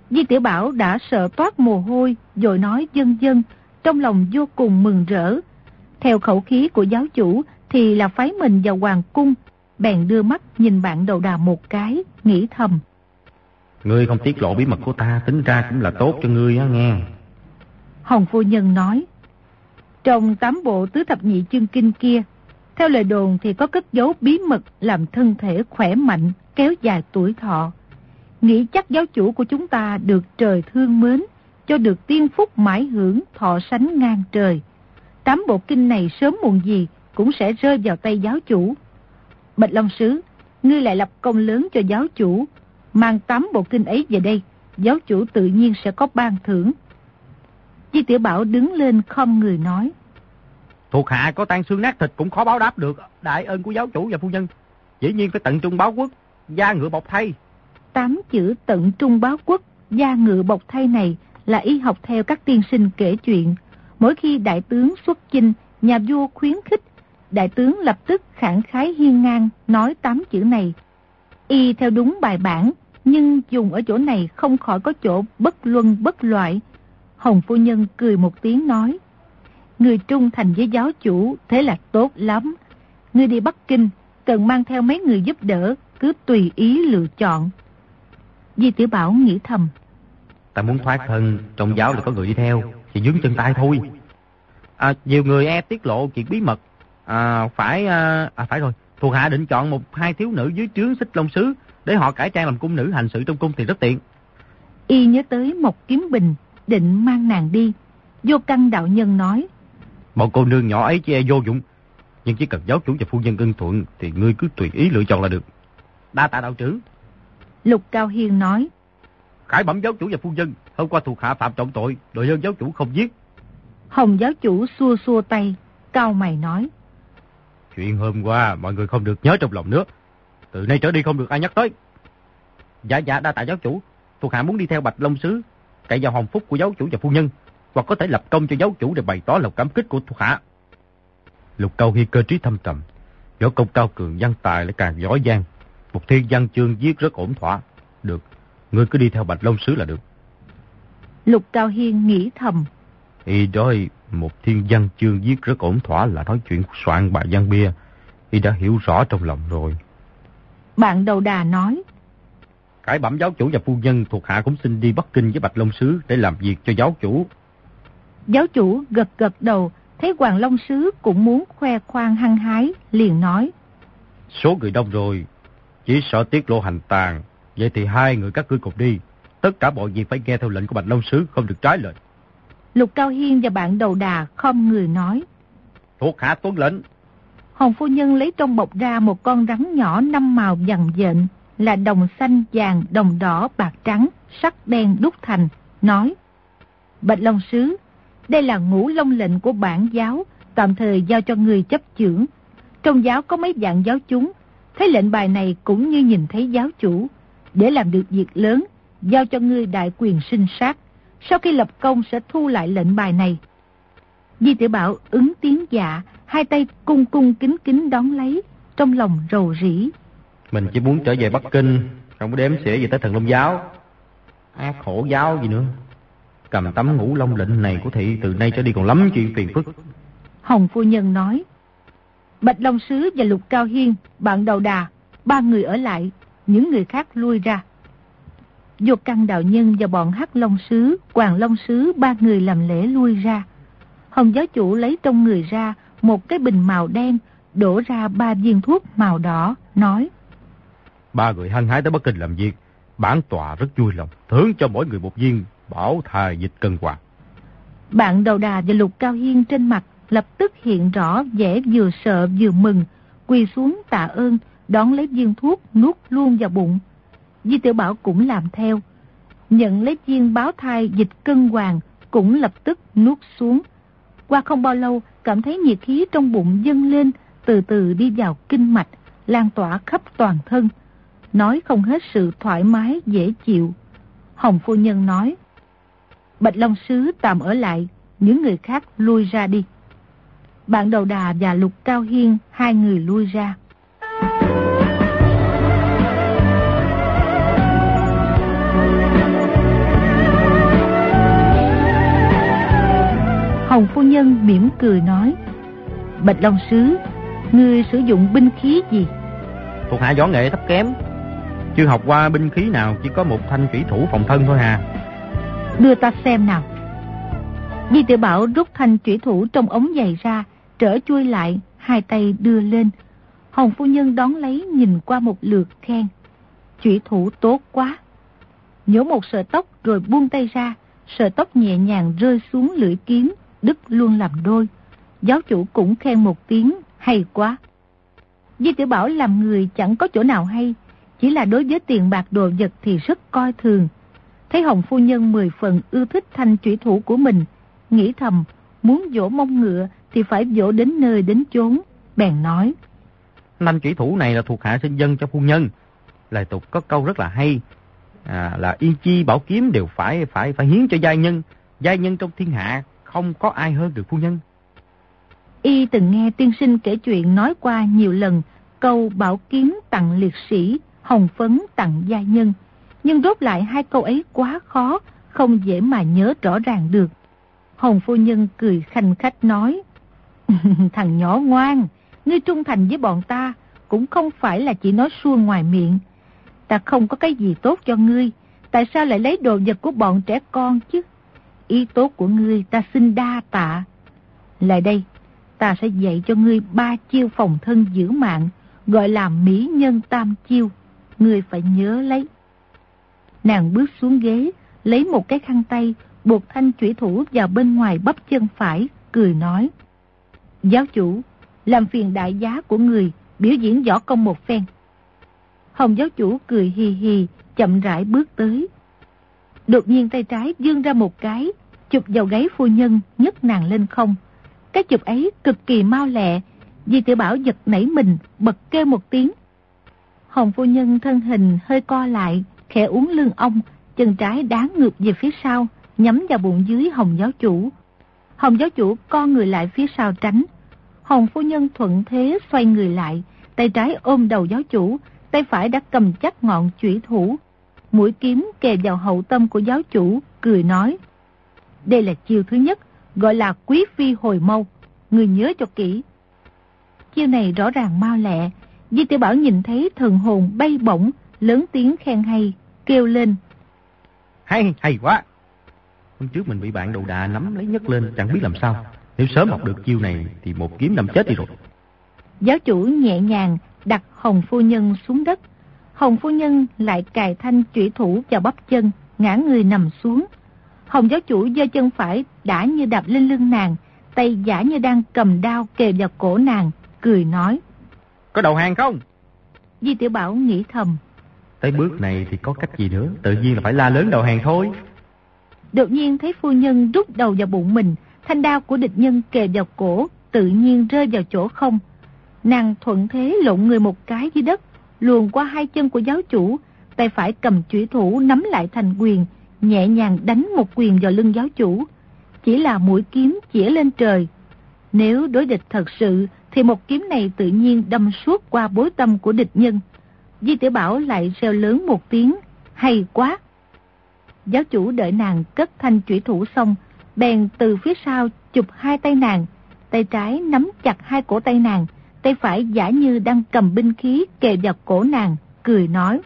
Di Tiểu Bảo đã sợ toát mồ hôi, rồi nói dân dân, trong lòng vô cùng mừng rỡ. Theo khẩu khí của giáo chủ thì là phái mình vào Hoàng Cung, bèn đưa mắt nhìn bạn đầu đà một cái, nghĩ thầm. Ngươi không tiết lộ bí mật của ta, tính ra cũng là tốt cho ngươi á nghe. Hồng Phu Nhân nói, trong tám bộ tứ thập nhị chương kinh kia, theo lời đồn thì có cất dấu bí mật làm thân thể khỏe mạnh, kéo dài tuổi thọ. Nghĩ chắc giáo chủ của chúng ta được trời thương mến, cho được tiên phúc mãi hưởng thọ sánh ngang trời. Tám bộ kinh này sớm muộn gì cũng sẽ rơi vào tay giáo chủ. Bạch Long Sứ, ngươi lại lập công lớn cho giáo chủ, mang tám bộ kinh ấy về đây, giáo chủ tự nhiên sẽ có ban thưởng. Di Tiểu Bảo đứng lên không người nói. Thuộc hạ có tan xương nát thịt cũng khó báo đáp được đại ơn của giáo chủ và phu nhân. Dĩ nhiên phải tận trung báo quốc, gia ngựa bọc thay. Tám chữ tận trung báo quốc, gia ngựa bọc thay này là y học theo các tiên sinh kể chuyện. Mỗi khi đại tướng xuất chinh, nhà vua khuyến khích, đại tướng lập tức khẳng khái hiên ngang nói tám chữ này. Y theo đúng bài bản, nhưng dùng ở chỗ này không khỏi có chỗ bất luân bất loại. Hồng phu nhân cười một tiếng nói, Người trung thành với giáo chủ, thế là tốt lắm. Người đi Bắc Kinh, cần mang theo mấy người giúp đỡ, cứ tùy ý lựa chọn. Di tiểu Bảo nghĩ thầm. Ta muốn thoát thân, trong giáo là có người đi theo, chỉ dướng chân tay thôi. À, nhiều người e tiết lộ chuyện bí mật. À, phải, à, à phải rồi, thuộc hạ định chọn một hai thiếu nữ dưới trướng xích long sứ để họ cải trang làm cung nữ hành sự trong cung thì rất tiện. Y nhớ tới một kiếm bình, định mang nàng đi. Vô căn đạo nhân nói. Bọn cô nương nhỏ ấy chỉ e vô dụng. Nhưng chỉ cần giáo chủ và phu nhân ưng thuận thì ngươi cứ tùy ý lựa chọn là được. Đa tạ đạo trưởng. Lục Cao Hiên nói. Khải bẩm giáo chủ và phu nhân, hôm qua thuộc hạ phạm trọng tội, đội nhân giáo chủ không giết. Hồng giáo chủ xua xua tay, cao mày nói. Chuyện hôm qua mọi người không được nhớ trong lòng nữa. Từ nay trở đi không được ai nhắc tới. Dạ dạ đa tạ giáo chủ, thuộc hạ muốn đi theo Bạch Long Sứ, cậy vào hồng phúc của giáo chủ và phu nhân, hoặc có thể lập công cho giáo chủ để bày tỏ lòng cảm kích của thuộc hạ. Lục Cao Hi cơ trí thâm trầm, võ công cao cường văn tài lại càng giỏi giang. Một thiên văn chương viết rất ổn thỏa. Được, ngươi cứ đi theo Bạch Long Sứ là được. Lục Cao Hiên nghĩ thầm. Y nói một thiên văn chương viết rất ổn thỏa là nói chuyện soạn bài văn bia. Y đã hiểu rõ trong lòng rồi. Bạn đầu đà nói. Cải bẩm giáo chủ và phu nhân thuộc hạ cũng xin đi Bắc Kinh với Bạch Long Sứ để làm việc cho giáo chủ. Giáo chủ gật gật đầu, thấy Hoàng Long Sứ cũng muốn khoe khoang hăng hái, liền nói. Số người đông rồi, chỉ sợ tiết lộ hành tàn, vậy thì hai người các ngươi cùng đi. Tất cả mọi việc phải nghe theo lệnh của Bạch Long Sứ, không được trái lời. Lục Cao Hiên và bạn đầu đà không người nói. Thuộc hạ tuân lệnh. Hồng phu nhân lấy trong bọc ra một con rắn nhỏ năm màu dằn dện, là đồng xanh, vàng, đồng đỏ, bạc trắng, sắc đen đúc thành, nói. Bạch Long Sứ, đây là ngũ long lệnh của bản giáo, tạm thời giao cho người chấp chưởng. Trong giáo có mấy dạng giáo chúng, thấy lệnh bài này cũng như nhìn thấy giáo chủ. Để làm được việc lớn, giao cho ngươi đại quyền sinh sát. Sau khi lập công sẽ thu lại lệnh bài này. Di tiểu Bảo ứng tiếng dạ, hai tay cung cung kính kính đón lấy, trong lòng rầu rĩ. Mình chỉ muốn trở về Bắc Kinh, không có đếm xỉa gì tới thần Long Giáo. Ác khổ giáo gì nữa. Cầm tấm ngũ long lệnh này của thị từ nay trở đi còn lắm chuyện phiền phức. Hồng phu nhân nói. Bạch Long Sứ và Lục Cao Hiên, bạn đầu đà, ba người ở lại, những người khác lui ra. Vô căn đạo nhân và bọn hắc Long Sứ, Hoàng Long Sứ ba người làm lễ lui ra. Hồng giáo chủ lấy trong người ra một cái bình màu đen, đổ ra ba viên thuốc màu đỏ, nói. Ba người hăng hái tới Bắc Kinh làm việc, bản tòa rất vui lòng, thưởng cho mỗi người một viên, bảo thai dịch cân hoàng. Bạn đầu đà và lục cao hiên trên mặt lập tức hiện rõ vẻ vừa sợ vừa mừng, quỳ xuống tạ ơn, đón lấy viên thuốc nuốt luôn vào bụng. Di tiểu Bảo cũng làm theo. Nhận lấy viên báo thai dịch cân hoàng, cũng lập tức nuốt xuống. Qua không bao lâu, cảm thấy nhiệt khí trong bụng dâng lên, từ từ đi vào kinh mạch, lan tỏa khắp toàn thân. Nói không hết sự thoải mái, dễ chịu. Hồng Phu Nhân nói, Bạch Long Sứ tạm ở lại, những người khác lui ra đi. Bạn đầu đà và Lục Cao Hiên, hai người lui ra. Nhân mỉm cười nói Bạch Long Sứ Ngươi sử dụng binh khí gì? Thuộc hạ võ nghệ thấp kém Chưa học qua binh khí nào Chỉ có một thanh thủy thủ phòng thân thôi hà Đưa ta xem nào. Di tiểu Bảo rút thanh thủy thủ trong ống giày ra Trở chui lại Hai tay đưa lên. Hồng phu nhân đón lấy nhìn qua một lượt khen. Chủy thủ tốt quá. Nhổ một sợi tóc rồi buông tay ra Sợi tóc nhẹ nhàng rơi xuống lưỡi kiếm Đức luôn làm đôi. Giáo chủ cũng khen một tiếng, hay quá. Di tiểu Bảo làm người chẳng có chỗ nào hay, chỉ là đối với tiền bạc đồ vật thì rất coi thường. Thấy Hồng Phu Nhân mười phần ưa thích thanh trụy thủ của mình, nghĩ thầm, muốn dỗ mông ngựa thì phải dỗ đến nơi đến chốn, bèn nói. Thanh trụy thủ này là thuộc hạ sinh dân cho phu nhân. Lời tục có câu rất là hay, à, là yên chi bảo kiếm đều phải phải phải hiến cho giai nhân. Giai nhân trong thiên hạ không có ai hơn được phu nhân. Y từng nghe tiên sinh kể chuyện nói qua nhiều lần câu bảo kiếm tặng liệt sĩ, hồng phấn tặng gia nhân. Nhưng rốt lại hai câu ấy quá khó, không dễ mà nhớ rõ ràng được. Hồng phu nhân cười khanh khách nói, (laughs) Thằng nhỏ ngoan, ngươi trung thành với bọn ta, cũng không phải là chỉ nói suông ngoài miệng. Ta không có cái gì tốt cho ngươi, tại sao lại lấy đồ vật của bọn trẻ con chứ? Ý tốt của ngươi ta xin đa tạ. Lại đây, ta sẽ dạy cho ngươi ba chiêu phòng thân giữ mạng, gọi là mỹ nhân tam chiêu. Ngươi phải nhớ lấy. Nàng bước xuống ghế, lấy một cái khăn tay, buộc thanh chủy thủ vào bên ngoài bắp chân phải, cười nói. Giáo chủ, làm phiền đại giá của người, biểu diễn võ công một phen. Hồng giáo chủ cười hì hì, chậm rãi bước tới. Đột nhiên tay trái dương ra một cái, chụp vào gáy phu nhân, nhấc nàng lên không. Cái chụp ấy cực kỳ mau lẹ, Di tiểu Bảo giật nảy mình, bật kêu một tiếng. Hồng phu nhân thân hình hơi co lại, khẽ uống lưng ong, chân trái đá ngược về phía sau, nhắm vào bụng dưới Hồng giáo chủ. Hồng giáo chủ co người lại phía sau tránh. Hồng phu nhân thuận thế xoay người lại, tay trái ôm đầu giáo chủ, tay phải đã cầm chắc ngọn chủy thủ. Mũi kiếm kề vào hậu tâm của giáo chủ, cười nói. Đây là chiêu thứ nhất, gọi là quý phi hồi mâu. Người nhớ cho kỹ. Chiêu này rõ ràng mau lẹ. Di tiểu Bảo nhìn thấy thần hồn bay bổng, lớn tiếng khen hay, kêu lên. Hay, hay quá. Hôm trước mình bị bạn đầu đà nắm lấy nhấc lên chẳng biết làm sao. Nếu sớm học được chiêu này thì một kiếm nằm chết đi rồi. Giáo chủ nhẹ nhàng đặt Hồng Phu Nhân xuống đất. Hồng Phu Nhân lại cài thanh chủy thủ vào bắp chân, ngã người nằm xuống. Hồng giáo chủ giơ chân phải đã như đạp lên lưng nàng, tay giả như đang cầm đao kề vào cổ nàng, cười nói. Có đầu hàng không? Di tiểu Bảo nghĩ thầm. Tới bước này thì có cách gì nữa, tự nhiên là phải la lớn đầu hàng thôi. Đột nhiên thấy phu nhân rút đầu vào bụng mình, thanh đao của địch nhân kề vào cổ, tự nhiên rơi vào chỗ không. Nàng thuận thế lộn người một cái dưới đất, luồn qua hai chân của giáo chủ, tay phải cầm chủy thủ nắm lại thành quyền, nhẹ nhàng đánh một quyền vào lưng giáo chủ. Chỉ là mũi kiếm chĩa lên trời. Nếu đối địch thật sự, thì một kiếm này tự nhiên đâm suốt qua bối tâm của địch nhân. Di tiểu Bảo lại reo lớn một tiếng, hay quá. Giáo chủ đợi nàng cất thanh chủy thủ xong, bèn từ phía sau chụp hai tay nàng, tay trái nắm chặt hai cổ tay nàng, tay phải giả như đang cầm binh khí kề vào cổ nàng, cười nói.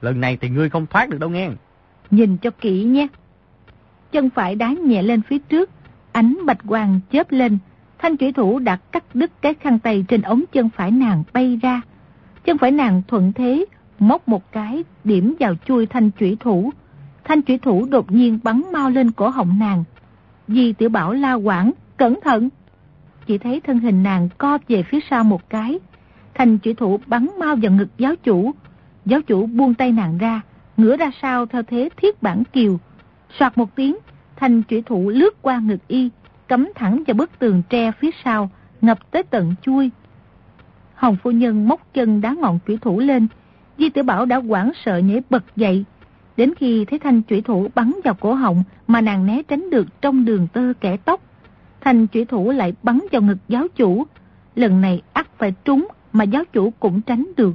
Lần này thì ngươi không thoát được đâu nghe. Nhìn cho kỹ nhé. Chân phải đá nhẹ lên phía trước, ánh bạch quang chớp lên, thanh chủy thủ đã cắt đứt cái khăn tay trên ống chân phải nàng bay ra. Chân phải nàng thuận thế, móc một cái, điểm vào chui thanh chủy thủ. Thanh chủy thủ đột nhiên bắn mau lên cổ họng nàng. Di tiểu bảo la quảng, cẩn thận. Chỉ thấy thân hình nàng co về phía sau một cái. Thanh chủy thủ bắn mau vào ngực giáo chủ. Giáo chủ buông tay nàng ra, ngửa ra sau theo thế thiết bản kiều. Soạt một tiếng, thanh chủy thủ lướt qua ngực y, cắm thẳng vào bức tường tre phía sau, ngập tới tận chui. Hồng phu nhân móc chân đá ngọn chủy thủ lên, Di tử Bảo đã quảng sợ nhảy bật dậy. Đến khi thấy thanh chủy thủ bắn vào cổ họng mà nàng né tránh được trong đường tơ kẻ tóc. Thanh chủy thủ lại bắn vào ngực giáo chủ. Lần này ắt phải trúng mà giáo chủ cũng tránh được.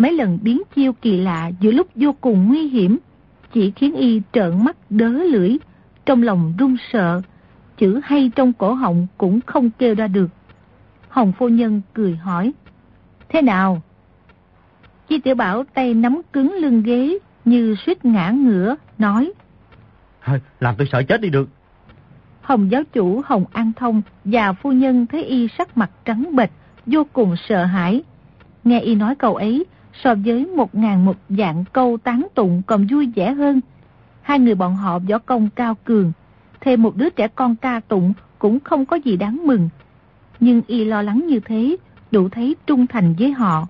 Mấy lần biến chiêu kỳ lạ giữa lúc vô cùng nguy hiểm, chỉ khiến y trợn mắt đớ lưỡi, trong lòng run sợ, chữ hay trong cổ họng cũng không kêu ra được. Hồng phu nhân cười hỏi, thế nào? Chi tiểu bảo tay nắm cứng lưng ghế như suýt ngã ngửa, nói. Làm tôi sợ chết đi được. Hồng giáo chủ Hồng An Thông và phu nhân thấy y sắc mặt trắng bệch, vô cùng sợ hãi. Nghe y nói câu ấy, so với một ngàn một dạng câu tán tụng còn vui vẻ hơn. Hai người bọn họ võ công cao cường, thêm một đứa trẻ con ca tụng cũng không có gì đáng mừng. Nhưng y lo lắng như thế, đủ thấy trung thành với họ.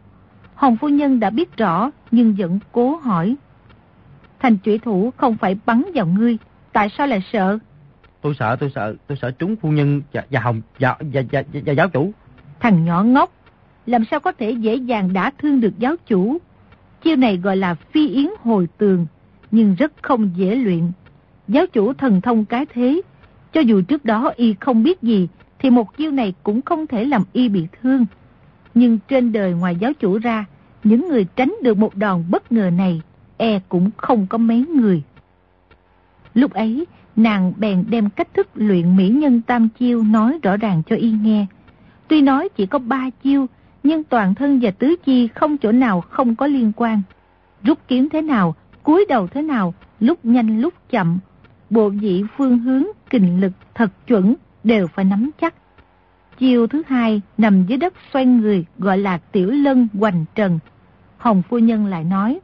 Hồng phu nhân đã biết rõ, nhưng vẫn cố hỏi. Thành chủy thủ không phải bắn vào ngươi, tại sao lại sợ? Tôi sợ, tôi sợ, tôi sợ trúng phu nhân và, và Hồng và, và, và, và giáo chủ. Thằng nhỏ ngốc, làm sao có thể dễ dàng đã thương được giáo chủ? Chiêu này gọi là phi yến hồi tường, nhưng rất không dễ luyện. Giáo chủ thần thông cái thế, cho dù trước đó y không biết gì, thì một chiêu này cũng không thể làm y bị thương. Nhưng trên đời ngoài giáo chủ ra, những người tránh được một đòn bất ngờ này, e cũng không có mấy người. Lúc ấy, nàng bèn đem cách thức luyện mỹ nhân tam chiêu nói rõ ràng cho y nghe. Tuy nói chỉ có ba chiêu, nhưng toàn thân và tứ chi không chỗ nào không có liên quan. Rút kiếm thế nào, cúi đầu thế nào, lúc nhanh lúc chậm, bộ vị phương hướng, kình lực thật chuẩn đều phải nắm chắc. Chiêu thứ hai nằm dưới đất xoay người gọi là tiểu lân hoành trần. Hồng phu nhân lại nói,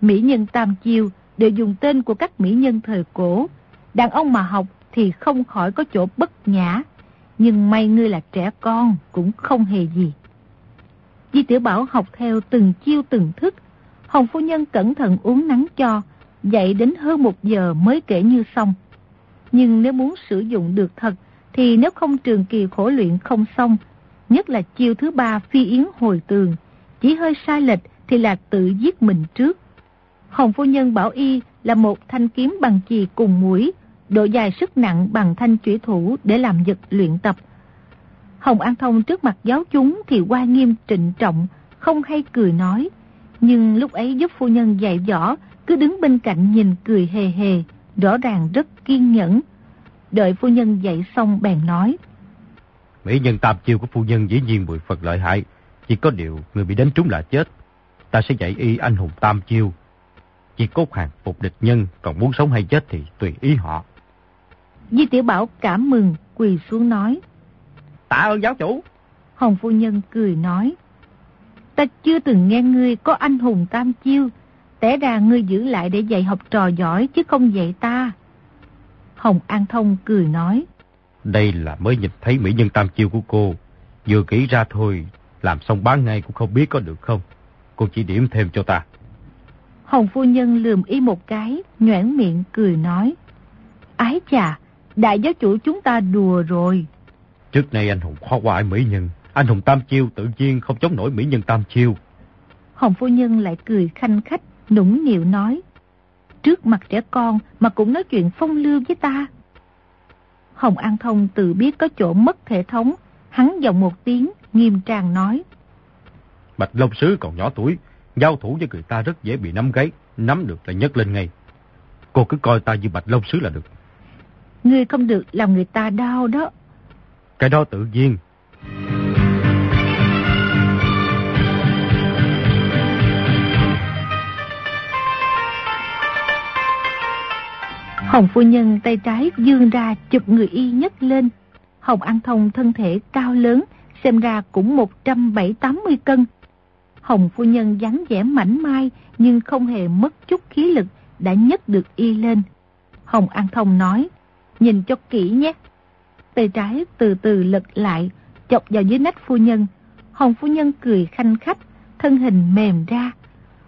Mỹ nhân tam chiêu đều dùng tên của các mỹ nhân thời cổ. Đàn ông mà học thì không khỏi có chỗ bất nhã. Nhưng may ngươi là trẻ con cũng không hề gì. Di tiểu Bảo học theo từng chiêu từng thức. Hồng phu nhân cẩn thận uống nắng cho, dậy đến hơn một giờ mới kể như xong. Nhưng nếu muốn sử dụng được thật, thì nếu không trường kỳ khổ luyện không xong, nhất là chiêu thứ ba phi yến hồi tường, chỉ hơi sai lệch thì là tự giết mình trước. Hồng phu nhân bảo y là một thanh kiếm bằng chì cùng mũi, độ dài sức nặng bằng thanh chủy thủ để làm vật luyện tập. Hồng An Thông trước mặt giáo chúng thì qua nghiêm trịnh trọng, không hay cười nói. Nhưng lúc ấy giúp phu nhân dạy võ, cứ đứng bên cạnh nhìn cười hề hề, rõ ràng rất kiên nhẫn. Đợi phu nhân dạy xong bèn nói. Mỹ nhân tam chiêu của phu nhân dĩ nhiên mười phần lợi hại, chỉ có điều người bị đánh trúng là chết. Ta sẽ dạy y anh hùng tam chiêu, chỉ cốt hàng phục địch nhân, còn muốn sống hay chết thì tùy ý họ. Di Tiểu Bảo cảm mừng, quỳ xuống nói. Tạ ơn giáo chủ. Hồng Phu Nhân cười nói. Ta chưa từng nghe ngươi có anh hùng tam chiêu, té ra ngươi giữ lại để dạy học trò giỏi chứ không dạy ta. Hồng An Thông cười nói. Đây là mới nhìn thấy mỹ nhân tam chiêu của cô. Vừa kỹ ra thôi, làm xong bán ngay cũng không biết có được không. Cô chỉ điểm thêm cho ta. Hồng phu nhân lườm y một cái, nhoảng miệng cười nói. Ái chà, đại giáo chủ chúng ta đùa rồi. Trước nay anh hùng khó qua mỹ nhân, anh hùng tam chiêu tự nhiên không chống nổi mỹ nhân tam chiêu. Hồng phu nhân lại cười khanh khách, nũng nịu nói. Trước mặt trẻ con mà cũng nói chuyện phong lưu với ta. Hồng An Thông tự biết có chỗ mất hệ thống, hắn giọng một tiếng, nghiêm trang nói. Bạch Long Sứ còn nhỏ tuổi, Giao thủ với người ta rất dễ bị nắm gáy, nắm được là nhấc lên ngay. Cô cứ coi ta như bạch lông sứ là được. Ngươi không được làm người ta đau đó. Cái đó tự nhiên. Hồng phu nhân tay trái dương ra chụp người y nhấc lên. Hồng An Thông thân thể cao lớn, xem ra cũng 170-80 cân, Hồng phu nhân dáng vẻ mảnh mai nhưng không hề mất chút khí lực đã nhấc được y lên. Hồng An Thông nói, nhìn cho kỹ nhé. Tay trái từ từ lật lại, chọc vào dưới nách phu nhân. Hồng phu nhân cười khanh khách, thân hình mềm ra.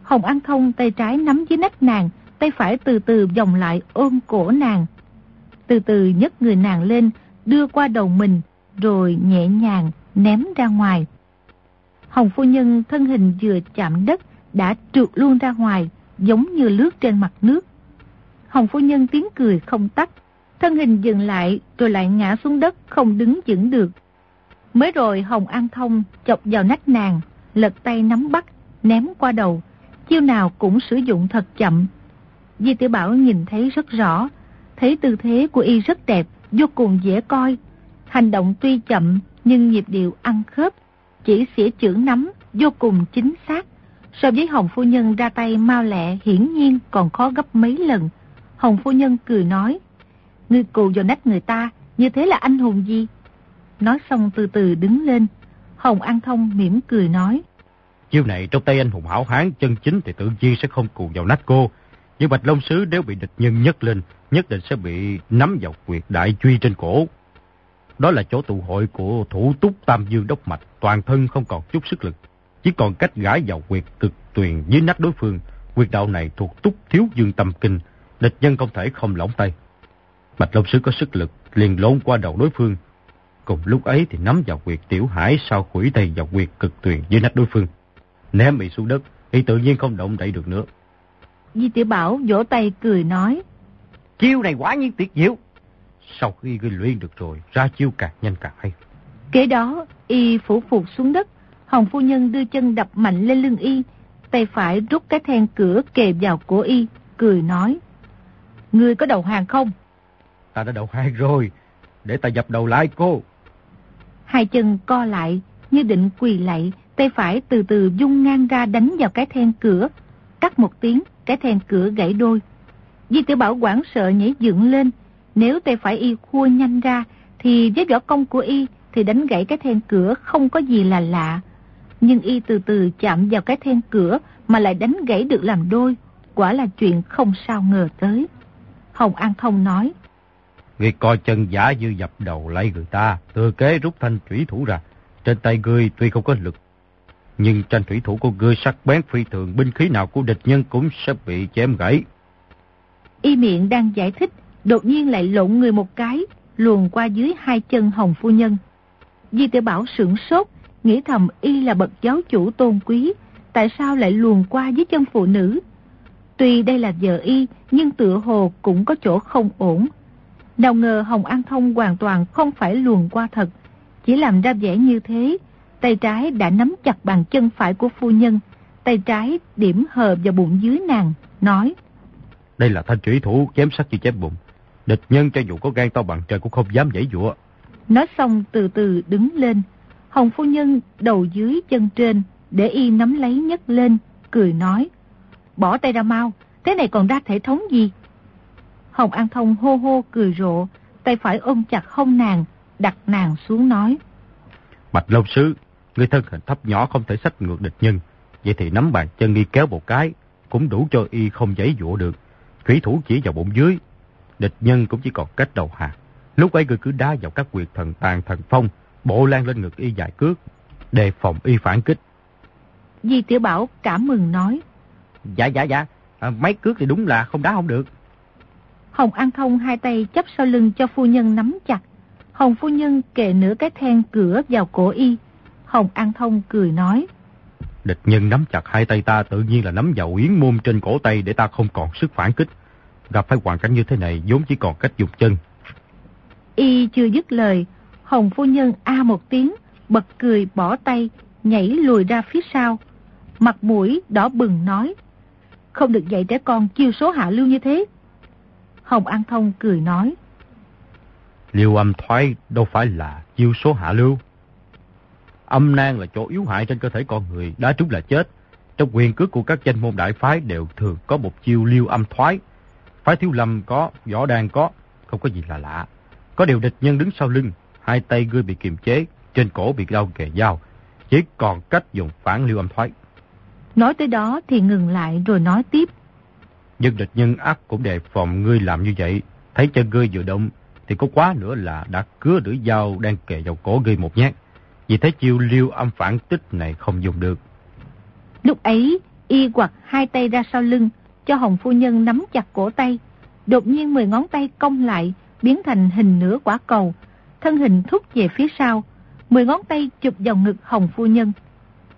Hồng An Thông tay trái nắm dưới nách nàng, tay phải từ từ vòng lại ôm cổ nàng. Từ từ nhấc người nàng lên, đưa qua đầu mình, rồi nhẹ nhàng ném ra ngoài. Hồng phu nhân thân hình vừa chạm đất đã trượt luôn ra ngoài, giống như lướt trên mặt nước. Hồng phu nhân tiếng cười không tắt, thân hình dừng lại rồi lại ngã xuống đất không đứng vững được. Mới rồi Hồng An Thông chọc vào nách nàng, lật tay nắm bắt, ném qua đầu, chiêu nào cũng sử dụng thật chậm. Di tiểu Bảo nhìn thấy rất rõ, thấy tư thế của y rất đẹp, vô cùng dễ coi. Hành động tuy chậm nhưng nhịp điệu ăn khớp, chỉ xỉa chưởng nắm vô cùng chính xác. So với Hồng Phu Nhân ra tay mau lẹ hiển nhiên còn khó gấp mấy lần. Hồng Phu Nhân cười nói, Ngươi cù vào nách người ta, như thế là anh hùng gì? Nói xong từ từ đứng lên, Hồng An Thông mỉm cười nói. Chiêu này trong tay anh hùng hảo hán chân chính thì tự nhiên sẽ không cù vào nách cô. Nhưng Bạch Long Sứ nếu bị địch nhân nhấc lên, nhất định sẽ bị nắm vào quyệt đại truy trên cổ. Đó là chỗ tụ hội của thủ túc Tam Dương Đốc Mạch, toàn thân không còn chút sức lực. Chỉ còn cách gãi vào quyệt cực tuyền dưới nách đối phương. Quyệt đạo này thuộc túc thiếu dương tâm kinh, địch nhân không thể không lỏng tay. Bạch Long Sứ có sức lực, liền lộn qua đầu đối phương. Cùng lúc ấy thì nắm vào quyệt tiểu hải sau khủy tay vào quyệt cực tuyền dưới nách đối phương. Ném bị xuống đất, thì tự nhiên không động đậy được nữa. Di tiểu Bảo vỗ tay cười nói. Chiêu này quá nhiên tuyệt diệu. Sau khi ngươi luyện được rồi, ra chiêu càng nhanh càng hay. Kế đó, y phủ phục xuống đất, Hồng phu nhân đưa chân đập mạnh lên lưng y, tay phải rút cái then cửa kề vào cổ y, cười nói. Ngươi có đầu hàng không? Ta đã đầu hàng rồi, để ta dập đầu lại cô. Hai chân co lại, như định quỳ lại tay phải từ từ dung ngang ra đánh vào cái then cửa. Cắt một tiếng, cái then cửa gãy đôi. Di tiểu Bảo quảng sợ nhảy dựng lên. Nếu tay phải y khua nhanh ra, thì với võ công của y thì đánh gãy cái then cửa không có gì là lạ. Nhưng y từ từ chạm vào cái then cửa mà lại đánh gãy được làm đôi. Quả là chuyện không sao ngờ tới. Hồng An Thông nói. Ngươi coi chân giả như dập đầu lấy người ta, thừa kế rút thanh thủy thủ ra. Trên tay ngươi tuy không có lực, nhưng tranh thủy thủ của ngươi sắc bén phi thường, binh khí nào của địch nhân cũng sẽ bị chém gãy. Y miệng đang giải thích, đột nhiên lại lộn người một cái, luồn qua dưới hai chân hồng phu nhân. Di tiểu Bảo sửng sốt, nghĩ thầm y là bậc giáo chủ tôn quý, tại sao lại luồn qua dưới chân phụ nữ? Tuy đây là vợ y, nhưng tựa hồ cũng có chỗ không ổn. Nào ngờ Hồng An Thông hoàn toàn không phải luồn qua thật, chỉ làm ra vẻ như thế. Tay trái đã nắm chặt bàn chân phải của phu nhân, tay trái điểm hờ vào bụng dưới nàng, nói. Đây là thanh trủy thủ chém sắc như chém bụng. Địch nhân cho dù có gan to bằng trời cũng không dám dãy dụa. Nói xong từ từ đứng lên. Hồng phu nhân đầu dưới chân trên, để y nắm lấy nhấc lên, cười nói. Bỏ tay ra mau, thế này còn ra thể thống gì? Hồng An Thông hô hô cười rộ, tay phải ôm chặt hông nàng, đặt nàng xuống nói. Bạch Lâu Sứ, người thân hình thấp nhỏ không thể sách ngược địch nhân. Vậy thì nắm bàn chân đi kéo một cái, cũng đủ cho y không giấy dụa được. Thủy thủ chỉ vào bụng dưới, địch nhân cũng chỉ còn cách đầu hàng. Lúc ấy người cứ đá vào các quyệt thần tàn thần phong, bộ lan lên ngực y dài cước, đề phòng y phản kích. Di Tiểu Bảo cảm mừng nói. Dạ dạ dạ, à, mấy cước thì đúng là không đá không được. Hồng An Thông hai tay chấp sau lưng cho phu nhân nắm chặt. Hồng phu nhân kề nửa cái then cửa vào cổ y. Hồng An Thông cười nói. Địch nhân nắm chặt hai tay ta tự nhiên là nắm vào uyến môn trên cổ tay để ta không còn sức phản kích. Gặp phải hoàn cảnh như thế này vốn chỉ còn cách dùng chân. Y chưa dứt lời, Hồng phu nhân a một tiếng, bật cười bỏ tay, nhảy lùi ra phía sau. Mặt mũi đỏ bừng nói. Không được dạy trẻ con chiêu số hạ lưu như thế. Hồng An Thông cười nói. Liêu âm thoái đâu phải là chiêu số hạ lưu. Âm nan là chỗ yếu hại trên cơ thể con người, đã trúng là chết. Trong quyền cước của các danh môn đại phái đều thường có một chiêu liêu âm thoái. Phái thiếu lâm có, võ đàn có, không có gì là lạ. Có điều địch nhân đứng sau lưng, hai tay ngươi bị kiềm chế, trên cổ bị đau kề dao. Chỉ còn cách dùng phản liêu âm thoái. Nói tới đó thì ngừng lại rồi nói tiếp. Nhưng địch nhân ác cũng đề phòng ngươi làm như vậy. Thấy chân ngươi vừa động thì có quá nữa là đã cứa lưỡi dao đang kề vào cổ ngươi một nhát. Vì thế chiêu liêu âm phản tích này không dùng được. Lúc ấy, y quặt hai tay ra sau lưng, cho Hồng Phu Nhân nắm chặt cổ tay. Đột nhiên mười ngón tay cong lại, biến thành hình nửa quả cầu. Thân hình thúc về phía sau, mười ngón tay chụp vào ngực Hồng Phu Nhân.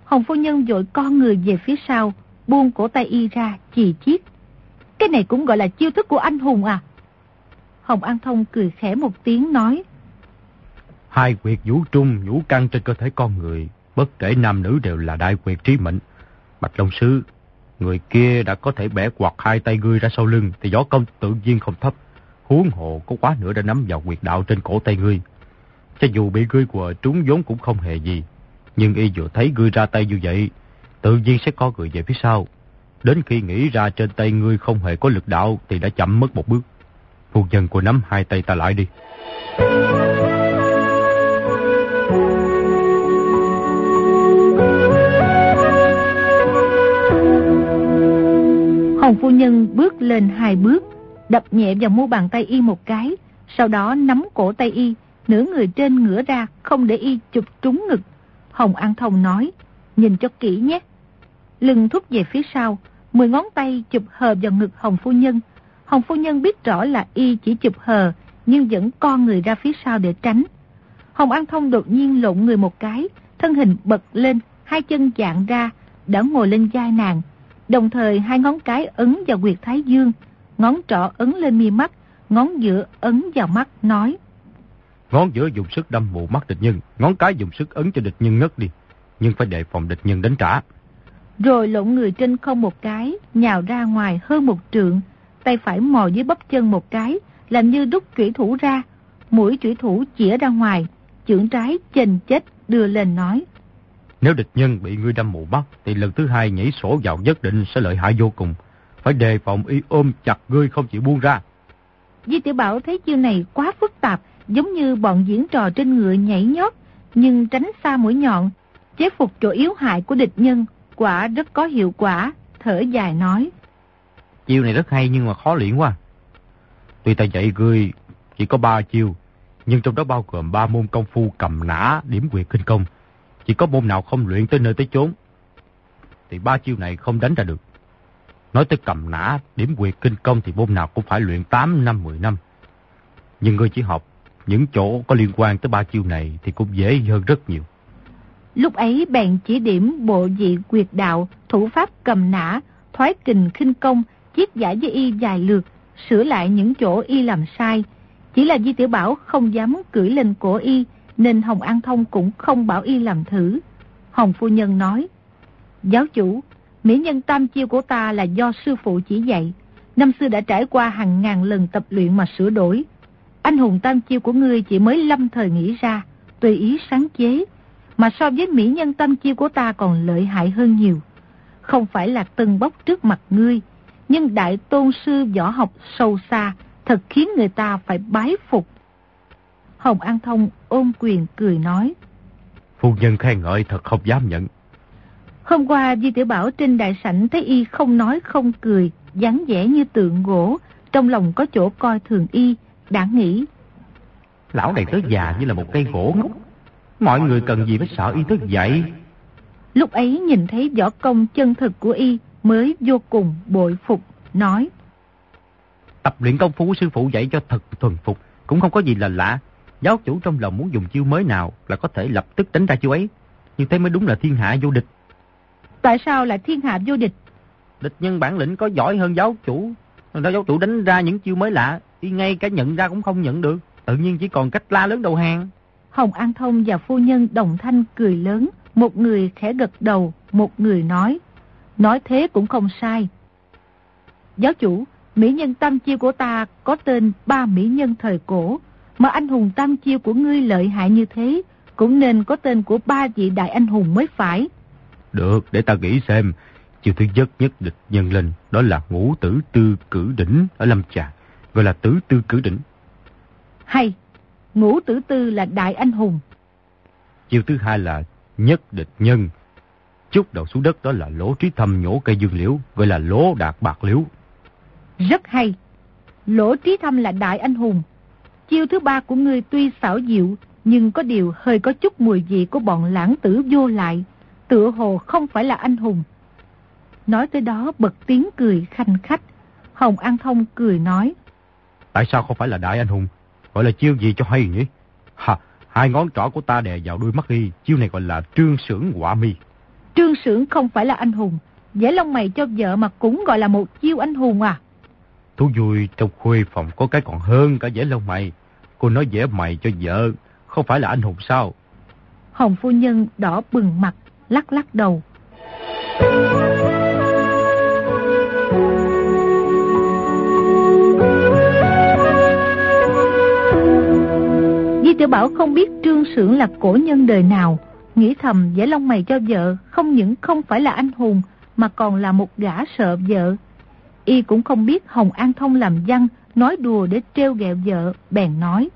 Hồng Phu Nhân dội con người về phía sau, buông cổ tay y ra, chì chiết. Cái này cũng gọi là chiêu thức của anh hùng à? Hồng An Thông cười khẽ một tiếng nói. Hai quyệt vũ trung, vũ căng trên cơ thể con người, bất kể nam nữ đều là đại quyệt trí mệnh. Bạch Long Sư, người kia đã có thể bẻ quạt hai tay ngươi ra sau lưng thì võ công tự nhiên không thấp. Huống hồ có quá nữa đã nắm vào quyệt đạo trên cổ tay ngươi. Cho dù bị ngươi quờ trúng vốn cũng không hề gì. Nhưng y vừa thấy ngươi ra tay như vậy, tự nhiên sẽ có người về phía sau. Đến khi nghĩ ra trên tay ngươi không hề có lực đạo thì đã chậm mất một bước. Phu nhân của nắm hai tay ta lại đi. Hồng phu nhân bước lên hai bước, đập nhẹ vào mu bàn tay y một cái, sau đó nắm cổ tay y, nửa người trên ngửa ra, không để y chụp trúng ngực. Hồng An Thông nói, nhìn cho kỹ nhé. Lưng thúc về phía sau, mười ngón tay chụp hờ vào ngực Hồng phu nhân. Hồng phu nhân biết rõ là y chỉ chụp hờ, nhưng vẫn con người ra phía sau để tránh. Hồng An Thông đột nhiên lộn người một cái, thân hình bật lên, hai chân dạng ra, đã ngồi lên vai nàng. Đồng thời hai ngón cái ấn vào quyệt thái dương, ngón trỏ ấn lên mi mắt, ngón giữa ấn vào mắt, nói. Ngón giữa dùng sức đâm mù mắt địch nhân, ngón cái dùng sức ấn cho địch nhân ngất đi. nhưng phải đề phòng địch nhân đánh trả. Rồi lộn người trên không một cái, nhào ra ngoài hơn một trượng, tay phải mò dưới bắp chân một cái, làm như đúc chủy thủ ra, mũi chủy thủ chĩa ra ngoài, chưởng trái chênh chết đưa lên nói. Nếu địch nhân bị ngươi đâm mù mắt, thì lần thứ hai nhảy sổ vào nhất định sẽ lợi hại vô cùng. Phải đề phòng y ôm chặt ngươi không chịu buông ra. Di tiểu Bảo thấy chiêu này quá phức tạp, giống như bọn diễn trò trên ngựa nhảy nhót, nhưng tránh xa mũi nhọn, chế phục chỗ yếu hại của địch nhân, quả rất có hiệu quả, thở dài nói. Chiêu này rất hay nhưng mà khó luyện quá. Tuy ta dạy người chỉ có ba chiêu, nhưng trong đó bao gồm ba môn công phu cầm nã, điểm quyệt kinh công. Chỉ có môn nào không luyện tới nơi tới chốn, thì ba chiêu này không đánh ra được. Nói tới cầm nã, điểm quyệt kinh công thì môn nào cũng phải luyện 8 năm 10 năm. Nhưng ngươi chỉ học những chỗ có liên quan tới ba chiêu này thì cũng dễ hơn rất nhiều. Lúc ấy bèn chỉ điểm bộ dị quyệt đạo, thủ pháp cầm nã, thoái kình khinh công, chiết giải với y dài lượt, sửa lại những chỗ y làm sai. Chỉ là Di Tiểu Bảo không dám cưỡi lên cổ y, nên Hồng An Thông cũng không bảo y làm thử. Hồng Phu Nhân nói, Giáo chủ, mỹ nhân tam chiêu của ta là do sư phụ chỉ dạy. Năm xưa đã trải qua hàng ngàn lần tập luyện mà sửa đổi. Anh hùng tam chiêu của ngươi chỉ mới lâm thời nghĩ ra, tùy ý sáng chế, mà so với mỹ nhân tam chiêu của ta còn lợi hại hơn nhiều. Không phải là tân bốc trước mặt ngươi, nhưng đại tôn sư võ học sâu xa, thật khiến người ta phải bái phục. Hồng An Thông ôm quyền cười nói. Phu nhân khen ngợi thật không dám nhận. Hôm qua Di Tiểu Bảo trên đại sảnh thấy y không nói không cười, dáng vẻ như tượng gỗ, trong lòng có chỗ coi thường y, đã nghĩ. Lão này tới già như là một cây gỗ ngốc, mọi người cần gì phải sợ y tới vậy. Lúc ấy nhìn thấy võ công chân thực của y mới vô cùng bội phục, nói. Tập luyện công phu sư phụ dạy cho thật thuần phục, cũng không có gì là lạ. Giáo chủ trong lòng muốn dùng chiêu mới nào là có thể lập tức đánh ra chiêu ấy. Như thế mới đúng là thiên hạ vô địch. Tại sao lại thiên hạ vô địch? Địch nhân bản lĩnh có giỏi hơn giáo chủ. Giáo chủ đánh ra những chiêu mới lạ, y ngay cả nhận ra cũng không nhận được. Tự nhiên chỉ còn cách la lớn đầu hàng. Hồng An Thông và phu nhân đồng thanh cười lớn. Một người khẽ gật đầu, một người nói. Nói thế cũng không sai. Giáo chủ, mỹ nhân tam chiêu của ta có tên ba mỹ nhân thời cổ. Mà anh hùng tam chiêu của ngươi lợi hại như thế, cũng nên có tên của ba vị đại anh hùng mới phải. Được, để ta nghĩ xem. Chiêu thứ nhất nhất địch nhân lên, đó là ngũ tử tư cử đỉnh ở Lâm Trà, gọi là tử tư cử đỉnh. Hay, ngũ tử tư là đại anh hùng. Chiêu thứ hai là nhất địch nhân. Chút đầu xuống đất đó là lỗ trí thâm nhổ cây dương liễu, gọi là lỗ đạt bạc liễu. Rất hay. Lỗ trí thâm là đại anh hùng. Chiêu thứ ba của ngươi tuy xảo diệu, nhưng có điều hơi có chút mùi vị của bọn lãng tử vô lại. Tựa hồ không phải là anh hùng. Nói tới đó bật tiếng cười khanh khách. Hồng An Thông cười nói. Tại sao không phải là đại anh hùng? Gọi là chiêu gì cho hay nhỉ? Ha, hai ngón trỏ của ta đè vào đuôi mắt đi. Chiêu này gọi là trương sưởng quả mi. Trương sưởng không phải là anh hùng. Vẽ lông mày cho vợ mà cũng gọi là một chiêu anh hùng à. Thú vui trong khuê phòng có cái còn hơn cả vẽ lông mày. Cô nói vẽ mày cho vợ, không phải là anh hùng sao? Hồng phu nhân đỏ bừng mặt, lắc lắc đầu. Di tiểu Bảo không biết Trương Sưởng là cổ nhân đời nào, nghĩ thầm vẽ lông mày cho vợ không những không phải là anh hùng mà còn là một gã sợ vợ. Y cũng không biết Hồng An Thông làm văn, nói đùa để treo ghẹo vợ, bèn nói.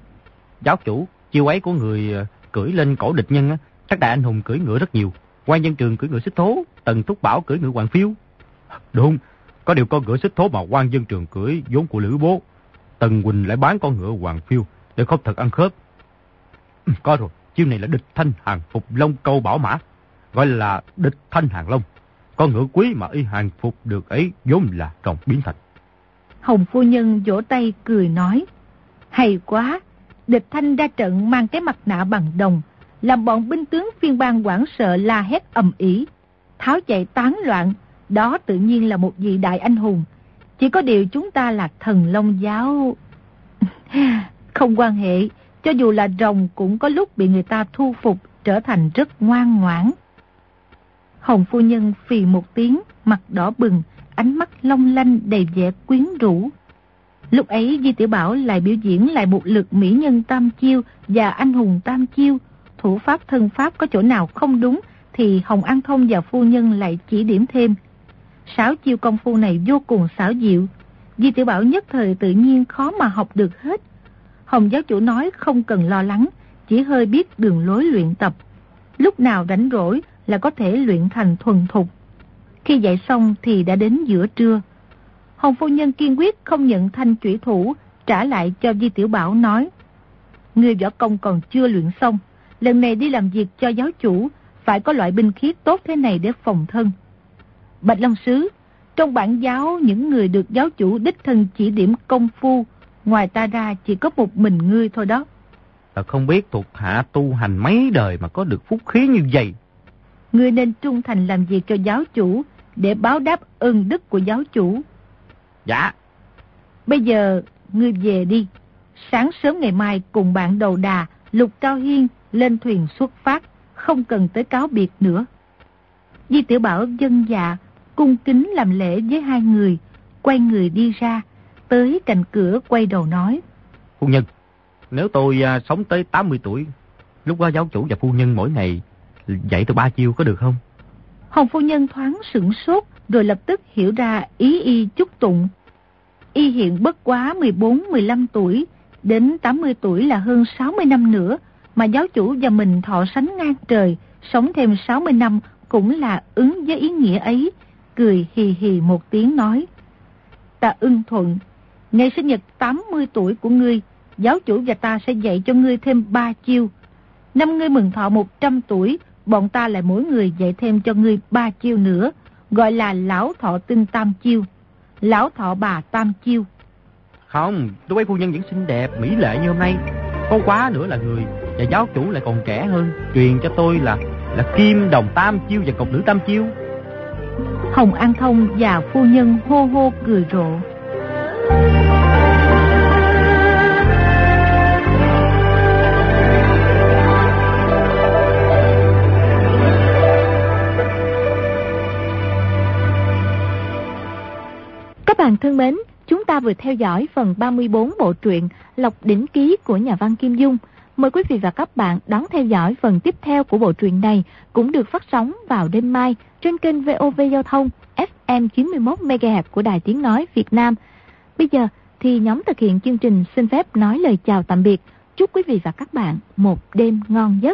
Giáo chủ, chiêu ấy của người ờ, cưỡi lên cổ địch nhân, các đại anh hùng cưỡi ngựa rất nhiều. quan nhân trường cưỡi ngựa xích thố, tần thúc bảo cưỡi ngựa hoàng phiêu. Đúng, có điều con ngựa xích thố mà quan dân trường cưỡi vốn của Lữ Bố. Tần Quỳnh lại bán con ngựa hoàng phiêu để không thật ăn khớp. Có rồi, chiêu này là địch thanh hàng phục long câu bảo mã. Gọi là địch thanh hàng long. Con ngựa quý mà y hàng phục được ấy vốn là trọng biến thành. Hồng phu nhân vỗ tay cười nói. Hay quá, địch thanh ra trận mang cái mặt nạ bằng đồng, làm bọn binh tướng phiên bang quảng sợ la hét ầm ĩ, tháo chạy tán loạn, đó tự nhiên là một vị đại anh hùng. Chỉ có điều chúng ta là thần long giáo. (laughs) Không quan hệ, cho dù là rồng cũng có lúc bị người ta thu phục trở thành rất ngoan ngoãn. Hồng phu nhân phì một tiếng, mặt đỏ bừng, ánh mắt long lanh đầy vẻ quyến rũ. Lúc ấy Di Tiểu Bảo lại biểu diễn lại một lực mỹ nhân tam chiêu và anh hùng tam chiêu. Thủ pháp thân pháp có chỗ nào không đúng thì Hồng An Thông và phu nhân lại chỉ điểm thêm. Sáu chiêu công phu này vô cùng xảo diệu. Di Tiểu Bảo nhất thời tự nhiên khó mà học được hết. Hồng giáo chủ nói không cần lo lắng, chỉ hơi biết đường lối luyện tập. Lúc nào rảnh rỗi là có thể luyện thành thuần thục. Khi dạy xong thì đã đến giữa trưa. Hồng phu nhân kiên quyết không nhận thanh chủy thủ, trả lại cho Di Tiểu Bảo nói. Người võ công còn chưa luyện xong, lần này đi làm việc cho giáo chủ, phải có loại binh khí tốt thế này để phòng thân. Bạch Long Sứ, trong bản giáo những người được giáo chủ đích thân chỉ điểm công phu, ngoài ta ra chỉ có một mình ngươi thôi đó. Ta không biết thuộc hạ tu hành mấy đời mà có được phúc khí như vậy. Ngươi nên trung thành làm việc cho giáo chủ để báo đáp ơn đức của giáo chủ. Dạ. Bây giờ ngươi về đi. Sáng sớm ngày mai cùng bạn đầu đà, Lục Cao Hiên lên thuyền xuất phát, không cần tới cáo biệt nữa. Di Tiểu Bảo dân dạ, cung kính làm lễ với hai người, quay người đi ra, tới cạnh cửa quay đầu nói. Phu nhân, nếu tôi à, sống tới 80 tuổi, lúc đó giáo chủ và phu nhân mỗi ngày dạy tôi ba chiêu có được không? Hồng phu nhân thoáng sửng sốt, rồi lập tức hiểu ra ý y chúc tụng. Y hiện bất quá 14-15 tuổi, đến 80 tuổi là hơn 60 năm nữa, mà giáo chủ và mình thọ sánh ngang trời, sống thêm 60 năm cũng là ứng với ý nghĩa ấy, cười hì hì một tiếng nói. Ta ưng thuận, ngày sinh nhật 80 tuổi của ngươi, giáo chủ và ta sẽ dạy cho ngươi thêm ba chiêu. Năm ngươi mừng thọ 100 tuổi, bọn ta lại mỗi người dạy thêm cho ngươi ba chiêu nữa, gọi là lão thọ tinh tam chiêu, lão thọ bà tam chiêu. Không, tôi thấy phu nhân vẫn xinh đẹp, mỹ lệ như hôm nay. Có quá nữa là người, và giáo chủ lại còn trẻ hơn, truyền cho tôi là là kim đồng tam chiêu và cọc nữ tam chiêu. Hồng An Thông và phu nhân hô hô cười rộ. Các bạn thân mến, chúng ta vừa theo dõi phần 34 bộ truyện Lộc Đỉnh Ký của nhà văn Kim Dung. Mời quý vị và các bạn đón theo dõi phần tiếp theo của bộ truyện này cũng được phát sóng vào đêm mai trên kênh VOV Giao thông FM 91MHz của Đài Tiếng Nói Việt Nam. Bây giờ thì nhóm thực hiện chương trình xin phép nói lời chào tạm biệt. Chúc quý vị và các bạn một đêm ngon giấc.